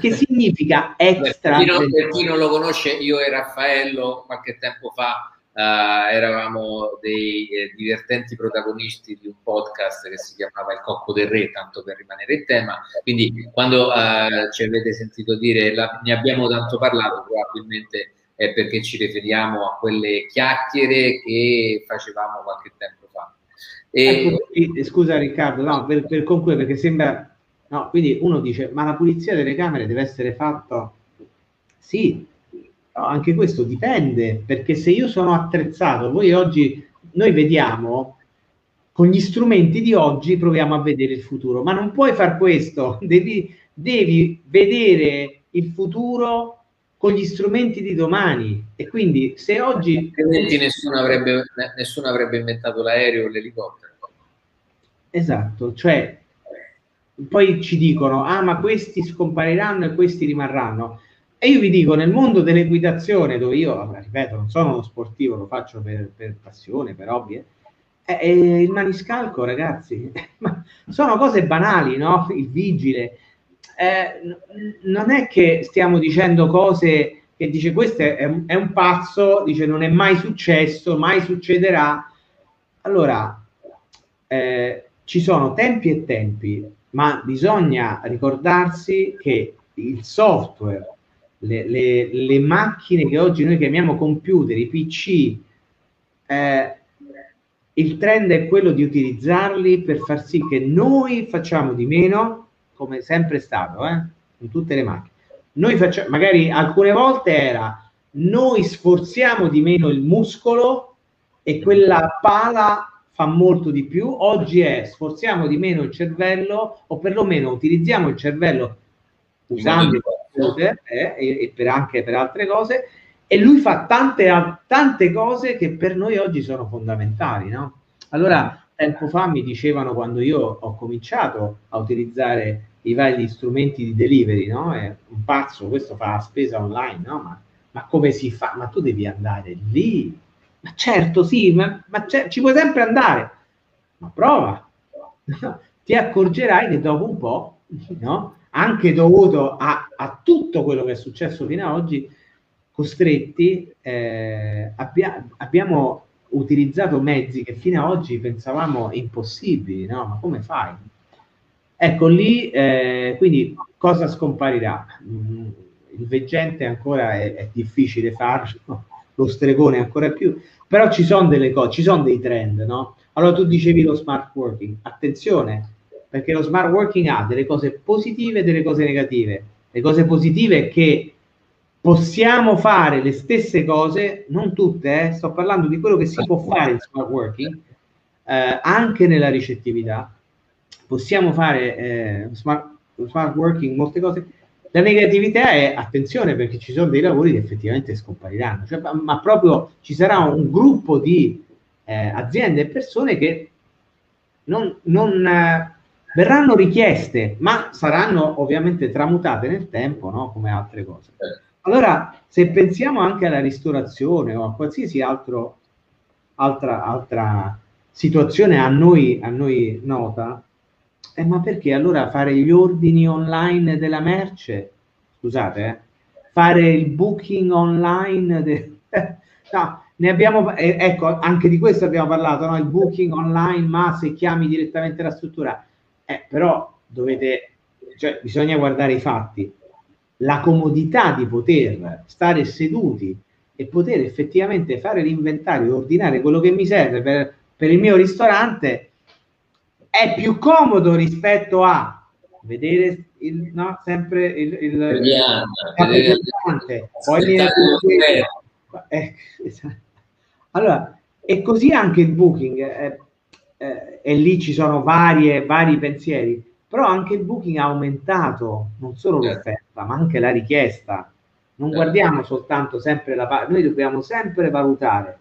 Che significa extra? Per chi, non, per chi non lo conosce, io e Raffaello qualche tempo fa Uh, eravamo dei eh, divertenti protagonisti di un podcast che si chiamava Il Cocco del Re, tanto per rimanere in tema. Quindi, quando uh, ci avete sentito dire la, ne abbiamo tanto parlato, probabilmente è perché ci riferiamo a quelle chiacchiere che facevamo qualche tempo fa. E... Ecco, scusa Riccardo, no, per, per concludere, perché sembra. No, quindi uno dice, ma la pulizia delle camere deve essere fatta. Sì, No, anche questo dipende, perché se io sono attrezzato, voi oggi, noi vediamo, con gli strumenti di oggi proviamo a vedere il futuro, ma non puoi far questo, devi, devi vedere il futuro con gli strumenti di domani e quindi se oggi... Altrimenti nessuno avrebbe, nessuno avrebbe inventato l'aereo o l'elicottero. Esatto, cioè poi ci dicono, ah ma questi scompariranno e questi rimarranno. E io vi dico, nel mondo dell'equitazione, dove io, ripeto, non sono uno sportivo, lo faccio per, per passione, per hobby, eh, eh, il maniscalco, ragazzi, sono cose banali, no? Il vigile. Eh, non è che stiamo dicendo cose che dice questo è, è, un pazzo, dice non è mai successo, mai succederà. Allora, eh, ci sono tempi e tempi, ma bisogna ricordarsi che il software le, le, le, macchine che oggi noi chiamiamo computer, i PC, eh, il trend è quello di utilizzarli per far sì che noi facciamo di meno, come sempre stato, eh, in tutte le macchine. Noi facciamo, magari alcune volte era noi sforziamo di meno il muscolo e quella pala fa molto di più. Oggi è sforziamo di meno il cervello o perlomeno utilizziamo il cervello usando eh, e, e per anche per altre cose e lui fa tante, tante cose che per noi oggi sono fondamentali, no? Allora, tempo fa mi dicevano quando io ho cominciato a utilizzare i vari strumenti di delivery, no? È un pazzo, questo fa la spesa online, no? Ma, ma come si fa? Ma tu devi andare lì. Ma certo, sì, ma, ma ci puoi sempre andare. Ma prova. Ti accorgerai che dopo un po', no? anche dovuto a, a, tutto quello che è successo fino ad oggi, costretti, eh, abbia, abbiamo utilizzato mezzi che fino ad oggi pensavamo impossibili, no? Ma come fai? Ecco lì, eh, quindi cosa scomparirà? Mm, il veggente ancora è, è difficile farlo, lo stregone ancora più, però ci sono delle cose, ci sono dei trend, no? Allora tu dicevi lo smart working, attenzione, perché lo smart working ha delle cose positive e delle cose negative. Le cose positive è che possiamo fare le stesse cose, non tutte, eh, sto parlando di quello che si può fare in smart working, eh, anche nella ricettività. Possiamo fare eh, smart, smart working molte cose. La negatività è attenzione perché ci sono dei lavori che effettivamente scompariranno, cioè, ma, ma, proprio ci sarà un gruppo di eh, aziende e persone che non, non eh, verranno richieste, ma saranno ovviamente tramutate nel tempo, no? come altre cose. Allora, se pensiamo anche alla ristorazione o a qualsiasi altro, altra, altra situazione a noi, a noi nota, eh, ma perché allora fare gli ordini online della merce? Scusate, eh? fare il booking online? De... no, ne abbiamo, eh, ecco, anche di questo abbiamo parlato, no? il booking online, ma se chiami direttamente la struttura eh, però dovete, cioè, bisogna guardare i fatti. La comodità di poter stare seduti e poter effettivamente fare l'inventario, ordinare quello che mi serve per, per il mio ristorante è più comodo rispetto a vedere il, no, sempre il, il, il poi viene eh, esatto. allora e così anche il booking eh, eh, e lì ci sono varie, vari pensieri, però anche il booking ha aumentato non solo certo. l'offerta, ma anche la richiesta. Non certo. guardiamo soltanto sempre la parte, noi dobbiamo sempre valutare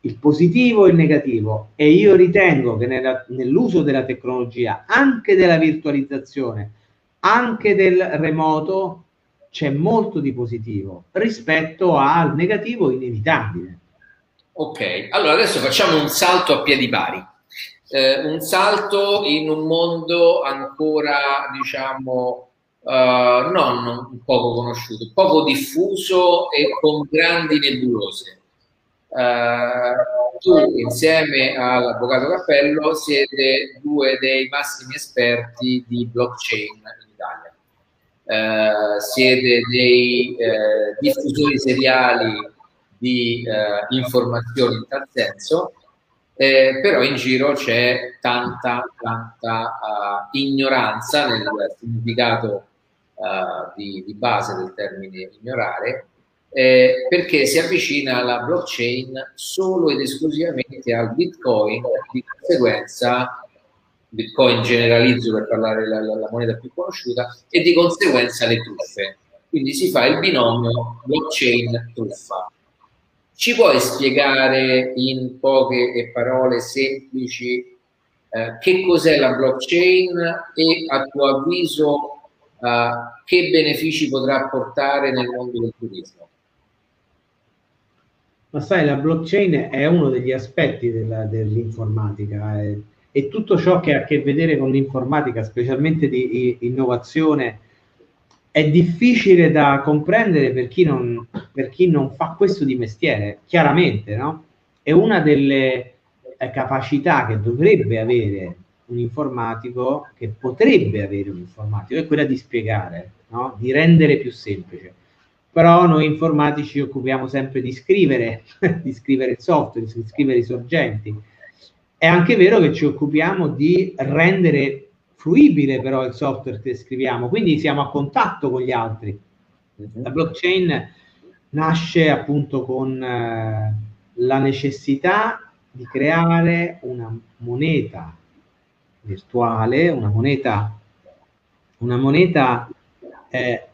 il positivo e il negativo e io ritengo che nella, nell'uso della tecnologia, anche della virtualizzazione, anche del remoto, c'è molto di positivo rispetto al negativo inevitabile. Ok, allora adesso facciamo un salto a piedi pari eh, un salto in un mondo ancora, diciamo, uh, non poco conosciuto, poco diffuso e con grandi nebulose. eh, tu insieme all'avvocato Cappello siete due dei massimi esperti di blockchain in Italia. Eh, siete dei eh, diffusori seriali di eh, informazioni in tal senso, eh, però in giro c'è tanta, tanta uh, ignoranza nel significato uh, di, di, base del termine ignorare, eh, perché si avvicina alla blockchain solo ed esclusivamente al bitcoin, di conseguenza bitcoin generalizzo per parlare la, la, la moneta più conosciuta, e di conseguenza le truffe. Quindi si fa il binomio blockchain-truffa. Ci puoi spiegare in poche parole semplici eh, che cos'è la blockchain e a tuo avviso eh, che benefici potrà portare nel mondo del turismo? Ma sai, la blockchain è uno degli aspetti della, dell'informatica e, e, tutto ciò che ha a che vedere con l'informatica, specialmente di innovazione, è difficile da comprendere per chi non, per chi non fa questo di mestiere, chiaramente, no? È una delle eh, capacità che dovrebbe avere un informatico, che potrebbe avere un informatico, è quella di spiegare, no? di rendere più semplice però noi informatici ci occupiamo sempre di scrivere, di scrivere il software, di scrivere i sorgenti. È anche vero che ci occupiamo di rendere fruibile però il software che scriviamo, quindi siamo a contatto con gli altri. La blockchain nasce appunto con eh, la necessità di creare una moneta virtuale, una moneta, una moneta eh,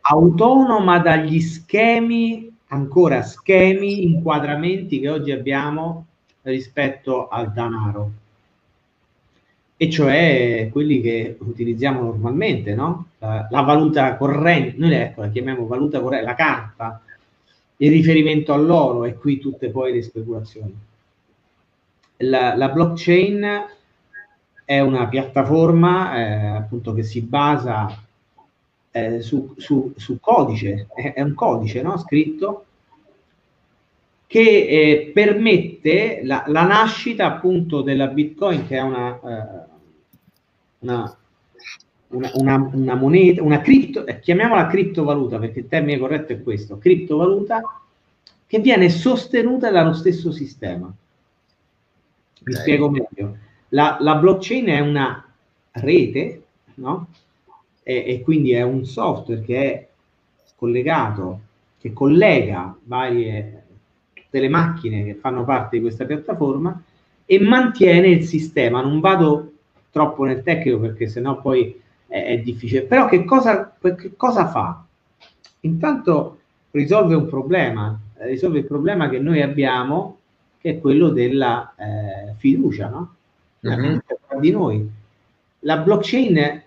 autonoma dagli schemi, ancora schemi, inquadramenti che oggi abbiamo rispetto al denaro, e cioè quelli che utilizziamo normalmente, no? La, la valuta corrente, noi ecco, la chiamiamo valuta corrente, la carta, il riferimento all'oro e qui tutte poi le speculazioni. La, la blockchain è una piattaforma eh, appunto che si basa eh, su, su, su, codice, è, è un codice no? scritto che eh, permette la, la, nascita appunto della Bitcoin, che è una, eh, una, una, una, una moneta, una cripto, eh, chiamiamola criptovaluta perché il termine corretto è questo, criptovaluta che viene sostenuta dallo stesso sistema. Vi okay. spiego meglio. La, la blockchain è una rete, no? e, e quindi è un software che è collegato, che collega varie tutte le macchine che fanno parte di questa piattaforma e mantiene il sistema. Non vado troppo nel tecnico perché sennò poi è, è difficile. Però che cosa, che cosa, fa? Intanto risolve un problema, risolve il problema che noi abbiamo, che è quello della eh, fiducia, no? Uh-huh. di noi. La blockchain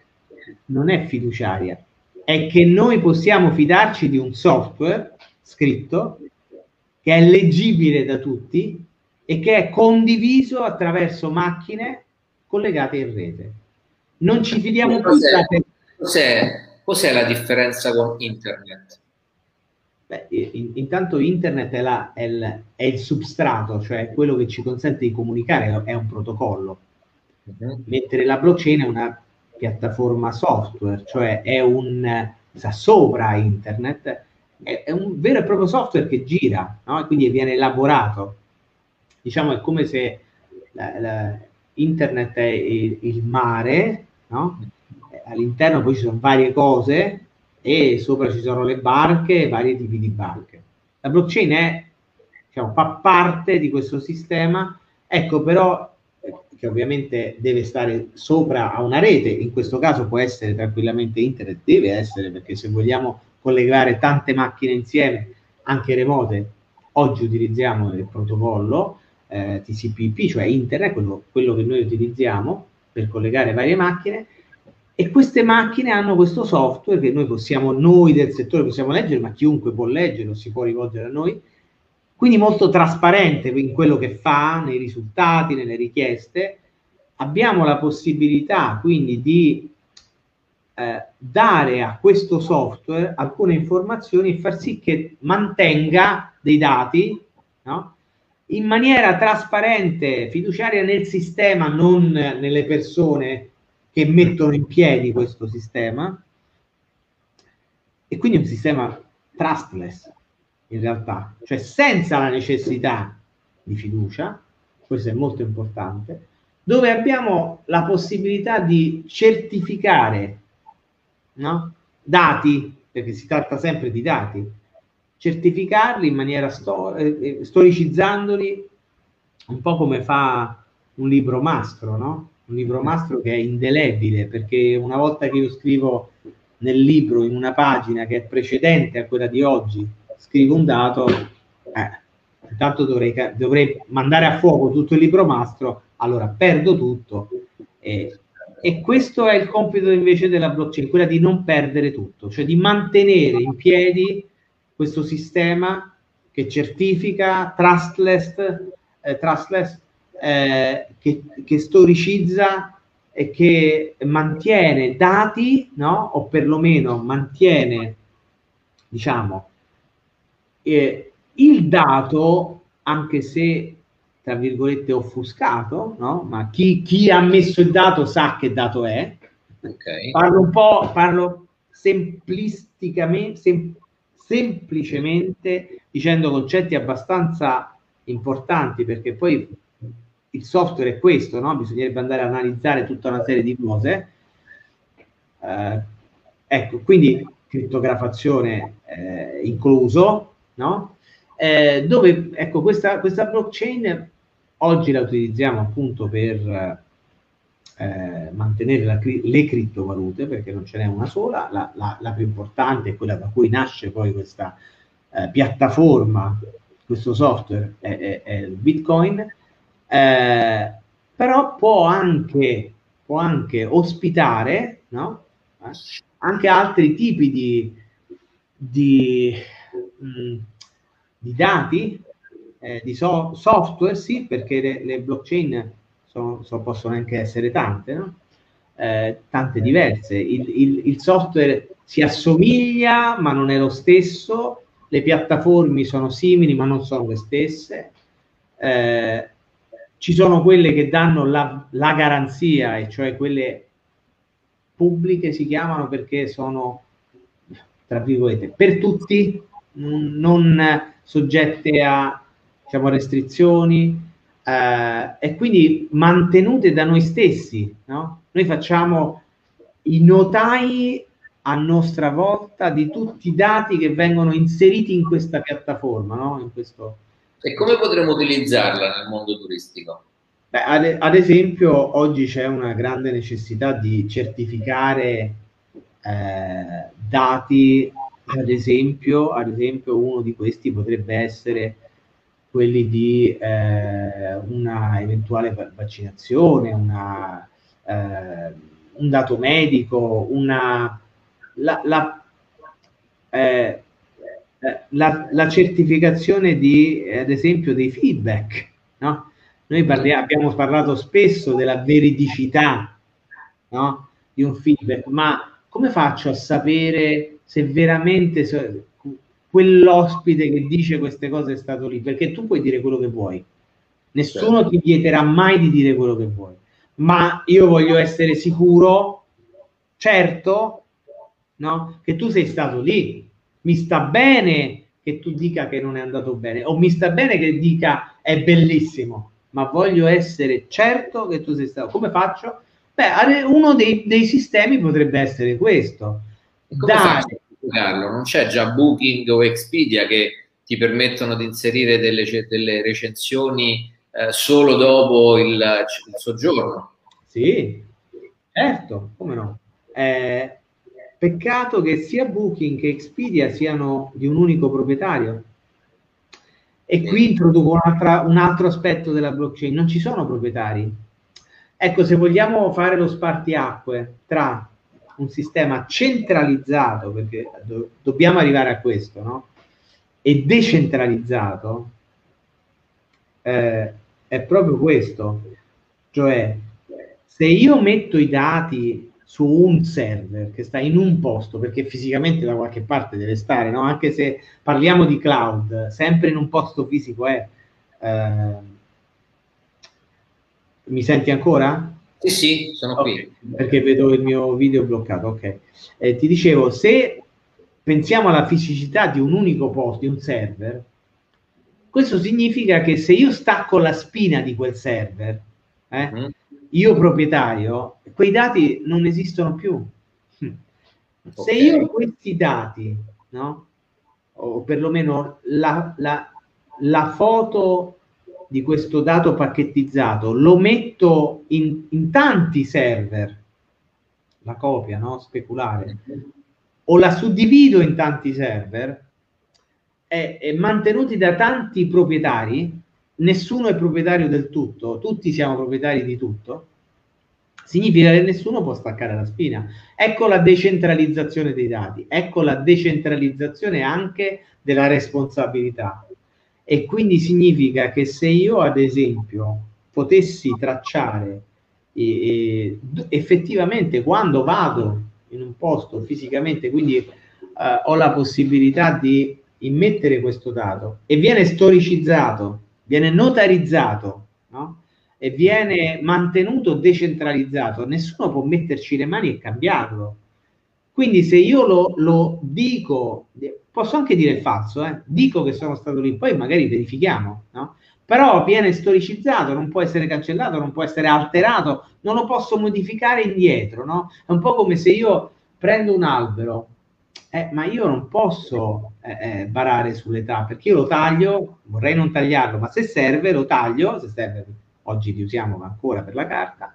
non è fiduciaria, è che noi possiamo fidarci di un software scritto che è leggibile da tutti e che è condiviso attraverso macchine collegate in rete. Non ci fidiamo più. Cos'è, cos'è, la differenza con internet? Beh, in, intanto internet è, la, è, il, è, il, substrato, cioè quello che ci consente di comunicare, è un protocollo, uh-huh. mentre la blockchain è una piattaforma software, cioè è un sta sopra internet, è, è, un vero e proprio software che gira, no? quindi viene elaborato. Diciamo è come se la, la, internet è il, il mare, no? all'interno poi ci sono varie cose e sopra ci sono le barche e vari tipi di barche. La blockchain è, diciamo, fa parte di questo sistema, ecco però che ovviamente deve stare sopra a una rete, in questo caso può essere tranquillamente internet, deve essere perché se vogliamo collegare tante macchine insieme, anche remote, oggi utilizziamo il protocollo eh, TCP/IP, cioè internet, quello, quello che noi utilizziamo per collegare varie macchine, e queste macchine hanno questo software che noi possiamo, noi del settore possiamo leggere, ma chiunque può leggere, si può rivolgere a noi, quindi molto trasparente in quello che fa, nei risultati, nelle richieste. Abbiamo la possibilità quindi di eh, dare a questo software alcune informazioni e far sì che mantenga dei dati no? in maniera trasparente, fiduciaria nel sistema, non nelle persone che mettono in piedi questo sistema. E quindi un sistema trustless, in realtà, cioè senza la necessità di fiducia, questo è molto importante, dove abbiamo la possibilità di certificare no? dati, perché si tratta sempre di dati, certificarli in maniera sto- eh, eh, storicizzandoli, un po' come fa un libro mastro, no? Un libro mastro che è indelebile, perché una volta che io scrivo nel libro in una pagina che è precedente a quella di oggi, scrivo un dato, eh, intanto dovrei, dovrei mandare a fuoco tutto il libro mastro, allora perdo tutto. Eh, e questo è il compito invece della blockchain, quella di non perdere tutto, cioè di mantenere in piedi questo sistema che certifica trustless, eh, trustless eh, che, che, storicizza e che mantiene dati, no? o perlomeno mantiene, diciamo, eh, il dato, anche se tra virgolette offuscato, no? ma chi, chi, ha messo il dato sa che dato è. Okay. Parlo un po', parlo simplisticamente, sem- semplicemente dicendo concetti abbastanza importanti perché poi il software è questo, no? bisognerebbe andare a analizzare tutta una serie di cose. Eh, ecco, quindi criptografazione eh, incluso, no? eh, dove ecco questa, questa blockchain oggi la utilizziamo appunto per eh, mantenere la, le criptovalute perché non ce n'è una sola, la, la, la, più importante è quella da cui nasce poi questa eh, piattaforma, questo software è, è, è il Bitcoin, eh, però può anche, può anche ospitare no? Eh, anche altri tipi di, di mh, mm, di dati, eh, di so- software, sì, perché le, le blockchain sono, sono, possono anche essere tante, no? eh, tante diverse. Il, il, il, software si assomiglia, ma non è lo stesso, le piattaforme sono simili, ma non sono le stesse. Eh, ci sono quelle che danno la, la garanzia, e cioè quelle pubbliche si chiamano perché sono, tra virgolette, per tutti, non soggette a diciamo, restrizioni eh, e quindi mantenute da noi stessi. No? Noi facciamo i notai a nostra volta di tutti i dati che vengono inseriti in questa piattaforma. No? In questo... E come potremo utilizzarla nel mondo turistico? Beh, ad, ad, esempio, oggi c'è una grande necessità di certificare eh, dati ad esempio, ad esempio, uno di questi potrebbe essere quelli di eh, una eventuale vaccinazione, una, eh, un dato medico, una, la, la, eh, la, la, certificazione di, ad esempio, dei feedback. No? Noi parliamo, abbiamo parlato spesso della veridicità no? di un feedback, ma come faccio a sapere se veramente se, quell'ospite che dice queste cose è stato lì, perché tu puoi dire quello che vuoi, nessuno certo. ti vieterà mai di dire quello che vuoi, ma io voglio essere sicuro, certo, no? che tu sei stato lì, mi sta bene che tu dica che non è andato bene, o mi sta bene che dica è bellissimo, ma voglio essere certo che tu sei stato. Come faccio? Beh, uno dei, dei sistemi potrebbe essere questo. Dare, non c'è già Booking o Expedia che ti permettono di inserire delle, delle recensioni eh, solo dopo il, il, soggiorno. Sì, certo, come no. Eh, peccato che sia Booking che Expedia siano di un unico proprietario. E qui introduco un altro aspetto della blockchain, non ci sono proprietari. Ecco, se vogliamo fare lo spartiacque tra un sistema centralizzato, perché do, dobbiamo arrivare a questo, no? E decentralizzato eh, è proprio questo, cioè se io metto i dati su un server che sta in un posto, perché fisicamente da qualche parte deve stare, no? anche se parliamo di cloud, sempre in un posto fisico è, Eh, mi senti ancora? Sì, sì, sono okay, qui. Perché vedo il mio video bloccato, ok. Eh, ti dicevo, se pensiamo alla fisicità di un unico posto, di un server, questo significa che se io stacco la spina di quel server, eh, mm. Io proprietario, quei dati non esistono più. Okay. Se io questi dati, no? o perlomeno la, la, la foto di questo dato pacchettizzato lo metto in, in tanti server, la copia no? speculare, o la suddivido in tanti server, e, e mantenuti da tanti proprietari, nessuno è proprietario del tutto, tutti siamo proprietari di tutto, significa che nessuno può staccare la spina. Ecco la decentralizzazione dei dati, ecco la decentralizzazione anche della responsabilità. E quindi significa che se io, ad esempio, potessi tracciare eh, effettivamente quando vado in un posto fisicamente, quindi eh, ho la possibilità di immettere questo dato e viene storicizzato, viene notarizzato, no? e viene mantenuto decentralizzato, nessuno può metterci le mani e cambiarlo. Quindi se io lo, lo dico, posso anche dire il falso, eh? dico che sono stato lì, poi magari verifichiamo, no? però viene storicizzato, non può essere cancellato, non può essere alterato, non lo posso modificare indietro, no? È un po' come se io prendo un albero, eh, ma io non posso eh, eh, barare sull'età perché io lo taglio, vorrei non tagliarlo, ma se serve lo taglio, se serve oggi li usiamo ancora per la carta,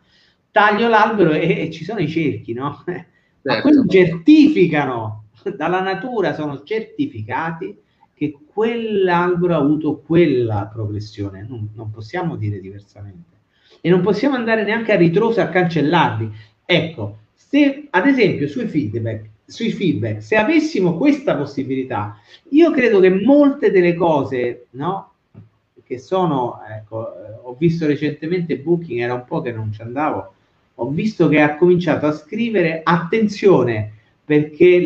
taglio l'albero e, e ci sono i cerchi, no? Certo. Ma quelli certificano, dalla natura sono certificati che quell'albero ha avuto quella progressione, non, non possiamo dire diversamente. E non possiamo andare neanche a ritroso a cancellarli. Ecco, se ad esempio sui feedback, sui feedback, se avessimo questa possibilità, io credo che molte delle cose, no, che sono, ecco, eh, ho visto recentemente Booking, era un po' che non ci andavo, ho visto che ha cominciato a scrivere attenzione perché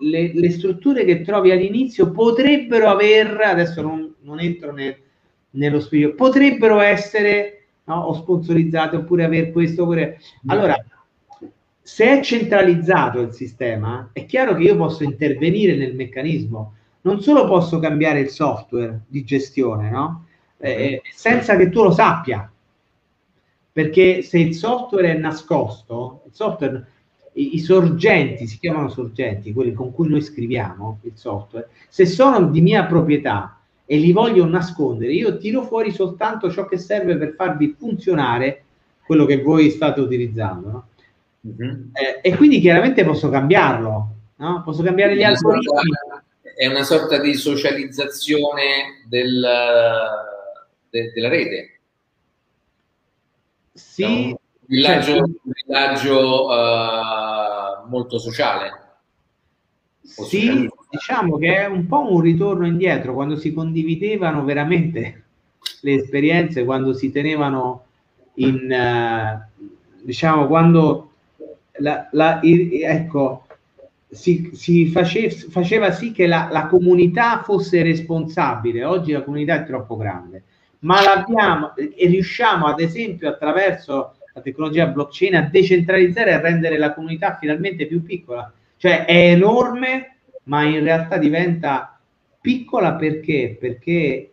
le, le strutture che trovi all'inizio potrebbero aver, adesso non, non entro nel, nello spirito, potrebbero essere no, o sponsorizzate oppure aver questo, oppure... Allora, se è centralizzato il sistema, è chiaro che io posso intervenire nel meccanismo, non solo posso cambiare il software di gestione, no? Eh, eh, senza che tu lo sappia. Perché se il software è nascosto, il software, i, i, sorgenti, si chiamano sorgenti, quelli con cui noi scriviamo il software, se sono di mia proprietà e li voglio nascondere, io tiro fuori soltanto ciò che serve per farvi funzionare quello che voi state utilizzando. No? Uh-huh. Eh, e quindi chiaramente posso cambiarlo, no? posso cambiare gli algoritmi. È una sorta di socializzazione del, de, della rete. Sì. Un villaggio, certo. un villaggio uh, molto sociale. Sì, diciamo che è un po' un ritorno indietro, quando si condividevano veramente le esperienze, quando si tenevano in, uh, diciamo, quando la, la, ecco, si, si face, faceva sì che la, la, comunità fosse responsabile. Oggi la comunità è troppo grande ma l'abbiamo e riusciamo ad esempio attraverso la tecnologia blockchain a decentralizzare e a rendere la comunità finalmente più piccola. Cioè è enorme, ma in realtà diventa piccola perché? Perché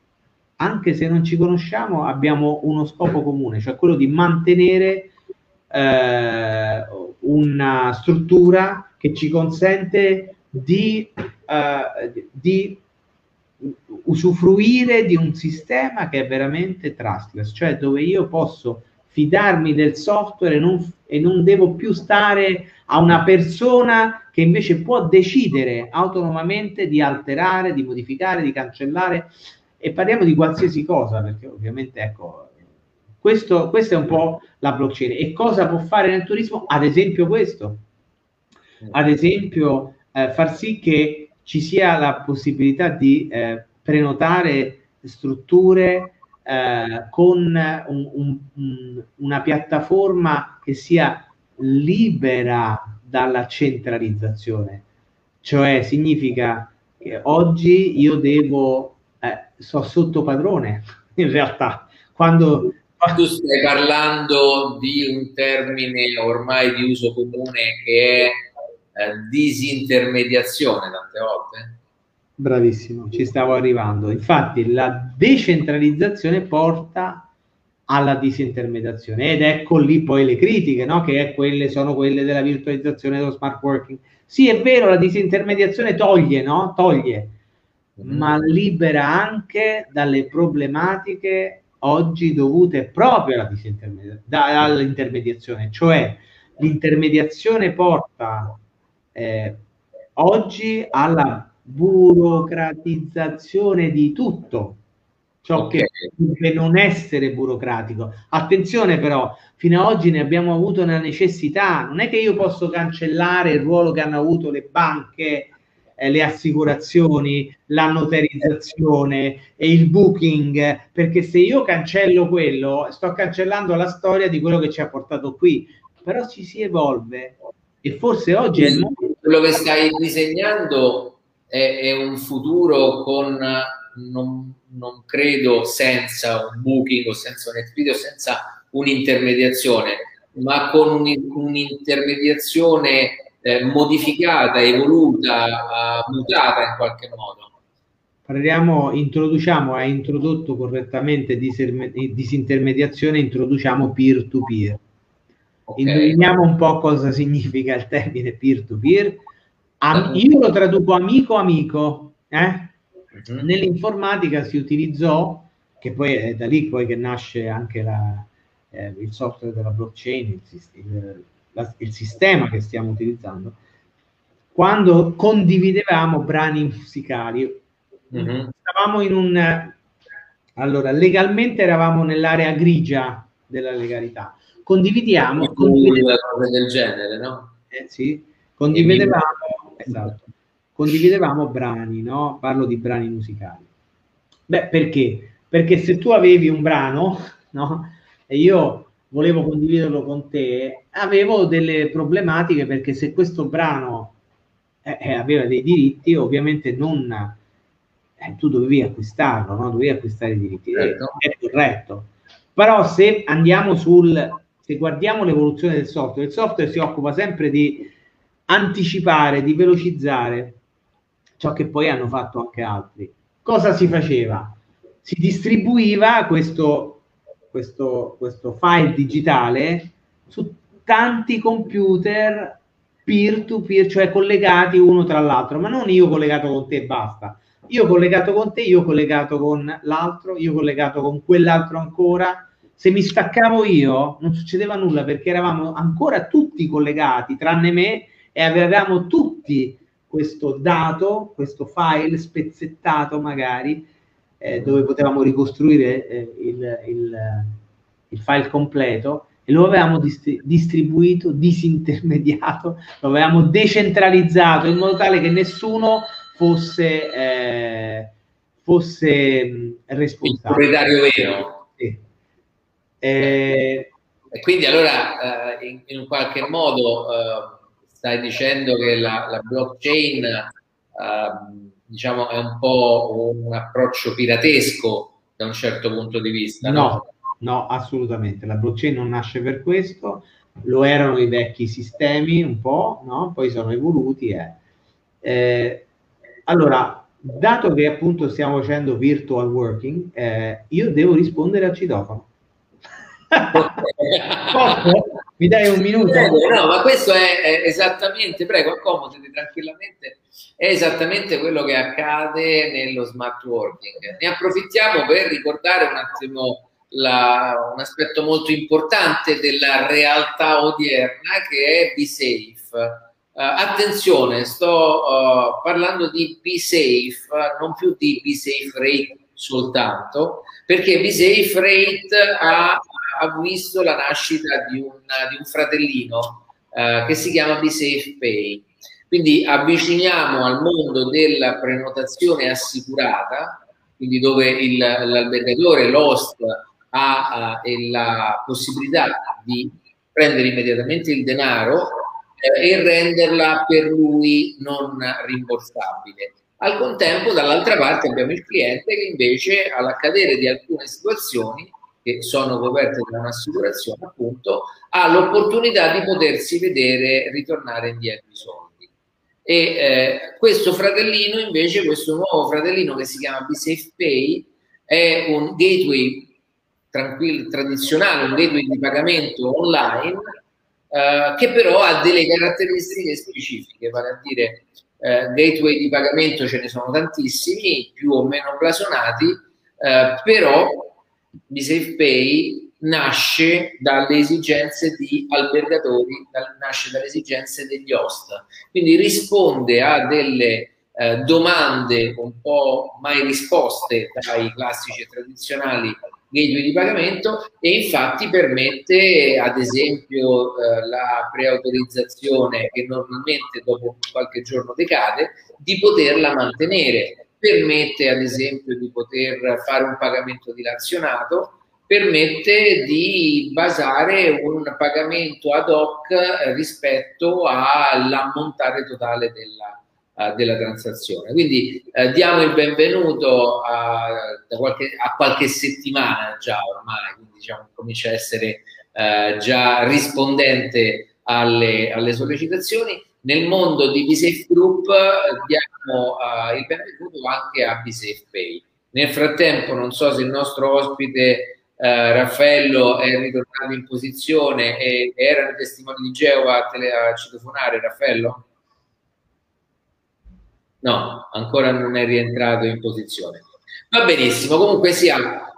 anche se non ci conosciamo abbiamo uno scopo comune, cioè quello di mantenere eh, una struttura che ci consente di, eh, di usufruire di un sistema che è veramente trustless, cioè dove io posso fidarmi del software e non, e non devo più stare a una persona che invece può decidere autonomamente di alterare, di modificare, di cancellare. E parliamo di qualsiasi cosa perché ovviamente ecco questo, questa è un po' la blockchain. E cosa può fare nel turismo? Ad esempio questo. Ad esempio eh, far sì che ci sia la possibilità di eh, prenotare strutture eh, con un, un, un, una piattaforma che sia libera dalla centralizzazione, cioè significa che oggi io devo, eh, so sotto padrone, in realtà. Quando, tu stai parlando di un termine ormai di uso comune che è eh, disintermediazione tante volte. Bravissimo, ci stavo arrivando. Infatti la decentralizzazione porta alla disintermediazione ed ecco lì poi le critiche, no? che quelle, sono quelle della virtualizzazione dello smart working. Sì, è vero, la disintermediazione toglie, no? Toglie, mm. ma libera anche dalle problematiche oggi dovute proprio alla da, all'intermediazione, cioè l'intermediazione porta eh, oggi alla burocratizzazione di tutto ciò okay. che deve non essere burocratico. Attenzione però, fino ad oggi ne abbiamo avuto una necessità, non è che io posso cancellare il ruolo che hanno avuto le banche, eh, le assicurazioni, la notarizzazione e il booking, perché se io cancello quello, sto cancellando la storia di quello che ci ha portato qui, però ci si evolve e forse oggi è il momento. Quello che stai disegnando è, è un futuro con non, non, credo senza un booking o senza un Expedia o senza un'intermediazione, ma con un, un'intermediazione eh, modificata, evoluta, uh, mutata in qualche modo. Parliamo, introduciamo, hai introdotto correttamente disintermediazione, introduciamo peer-to-peer. Okay. Indoviniamo un po' cosa significa il termine peer-to-peer. Am- io lo traduco amico-amico, eh? uh-huh. Nell'informatica si utilizzò, che poi è da lì poi che nasce anche la, eh, il software della blockchain, il, il, la, il sistema che stiamo utilizzando, quando condividevamo brani musicali. Uh-huh. Stavamo in un... Allora, legalmente eravamo nell'area grigia della legalità. Condividiamo... condividevamo del genere, no? Eh, sì, condividevamo... Esatto condividevamo brani, no? Parlo di brani musicali. Beh, perché? Perché se tu avevi un brano, no? E io volevo condividerlo con te, avevo delle problematiche perché se questo brano eh, eh aveva dei diritti, ovviamente non eh, tu dovevi acquistarlo, no? dovevi acquistare i diritti. Certo. È corretto. Però se andiamo sul, se guardiamo l'evoluzione del software, il software si occupa sempre di anticipare, di velocizzare ciò che poi hanno fatto anche altri. Cosa si faceva? Si distribuiva questo, questo, questo file digitale su tanti computer peer-to-peer, cioè collegati uno tra l'altro, ma non io collegato con te e basta. Io collegato con te, io collegato con l'altro, io collegato con quell'altro ancora. Se mi staccavo io non succedeva nulla perché eravamo ancora tutti collegati, tranne me, e avevamo tutti questo dato, questo file spezzettato magari, eh, dove potevamo ricostruire eh, il, il, il, file completo e lo avevamo dist- distribuito, disintermediato, lo avevamo decentralizzato in modo tale che nessuno fosse, eh, fosse mh, responsabile. Il proprietario vero. Sì. Eh, e quindi allora eh, in, in, qualche modo eh, stai dicendo che la, la blockchain uh, diciamo è un po' un approccio piratesco da un certo punto di vista. No, no, no assolutamente. La blockchain non nasce per questo, lo erano i vecchi sistemi un po', no? poi sono evoluti. Eh. Eh, allora, dato che appunto stiamo facendo virtual working, eh, io devo rispondere al citofono. Mi dai un minuto? no, ma questo è, è esattamente, prego, accomodati tranquillamente, è esattamente quello che accade nello smart working. Ne approfittiamo per ricordare un attimo la, un aspetto molto importante della realtà odierna che è Be Safe. Uh, attenzione, sto uh, parlando di Be Safe, non più di Be Safe Rate soltanto, perché Be Safe Rate ha ha visto la nascita di un, di un fratellino eh, che si chiama BeSafe Pay. Quindi avviciniamo al mondo della prenotazione assicurata, quindi dove il, l'albergatore, l'host, ha uh, la possibilità di prendere immediatamente il denaro eh, e renderla per lui non rimborsabile. Al contempo, dall'altra parte, abbiamo il cliente che invece, all'accadere di alcune situazioni che sono coperte da un'assicurazione, appunto, ha l'opportunità di potersi vedere ritornare indietro i soldi. E eh, questo fratellino, invece, questo nuovo fratellino che si chiama BSafePay, è un gateway tradizionale, un gateway di pagamento online, eh, che però ha delle caratteristiche specifiche, vale a dire eh, gateway di pagamento ce ne sono tantissimi, più o meno blasonati, eh, però BSafePay nasce dalle esigenze di albergatori, nasce dalle esigenze degli host, quindi risponde a delle eh, domande un po' mai risposte dai classici e tradizionali gateway di pagamento e infatti permette ad esempio eh, la preautorizzazione che normalmente dopo qualche giorno decade di poterla mantenere permette ad esempio di poter fare un pagamento dilazionato permette di basare un pagamento ad hoc rispetto all'ammontare totale della, uh, della transazione. Quindi uh, diamo il benvenuto a, qualche, a, qualche, settimana già ormai, quindi diciamo, comincia a essere uh, già rispondente alle, alle, sollecitazioni. Nel mondo di BSafe Group diamo il benvenuto anche a BSafe Pay. Nel frattempo, non so se il nostro ospite eh, Raffaello è ritornato in posizione e, e erano testimoni di Geova a, tele, a citofonare, Raffaello? No, ancora non è rientrato in posizione. Va benissimo, comunque sia,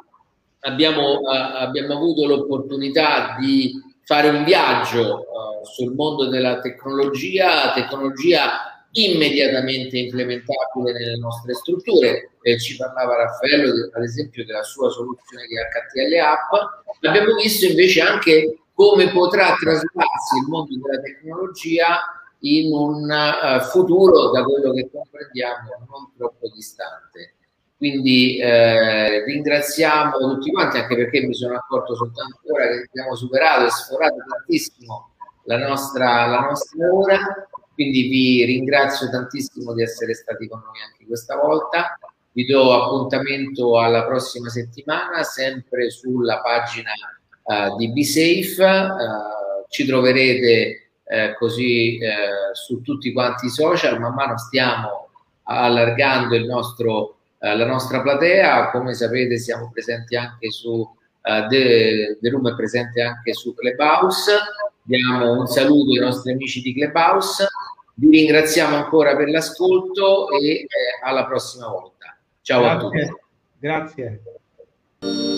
abbiamo, uh, abbiamo avuto l'opportunità di fare un viaggio uh, sul mondo della tecnologia, tecnologia immediatamente implementabile nelle nostre strutture. Eh, ci parlava Raffaello, ad esempio, della sua soluzione di HTL App. Abbiamo visto invece anche come potrà traslarsi il mondo della tecnologia in un uh, futuro, da quello che comprendiamo, non troppo distante. Quindi eh, ringraziamo tutti quanti, anche perché mi sono accorto soltanto ora che abbiamo superato e sforato tantissimo la nostra, la nostra ora. Quindi vi ringrazio tantissimo di essere stati con noi anche questa volta. Vi do appuntamento alla prossima settimana, sempre sulla pagina uh, di BeSafe. Uh, ci troverete eh, così eh, su tutti quanti i social, man mano stiamo allargando il nostro, eh, la nostra platea, come sapete siamo presenti anche su The, The Room è presente anche su Clubhouse, diamo un saluto ai nostri amici di Clubhouse, vi ringraziamo ancora per l'ascolto e eh, alla prossima volta. Ciao Grazie. a tutti. Grazie.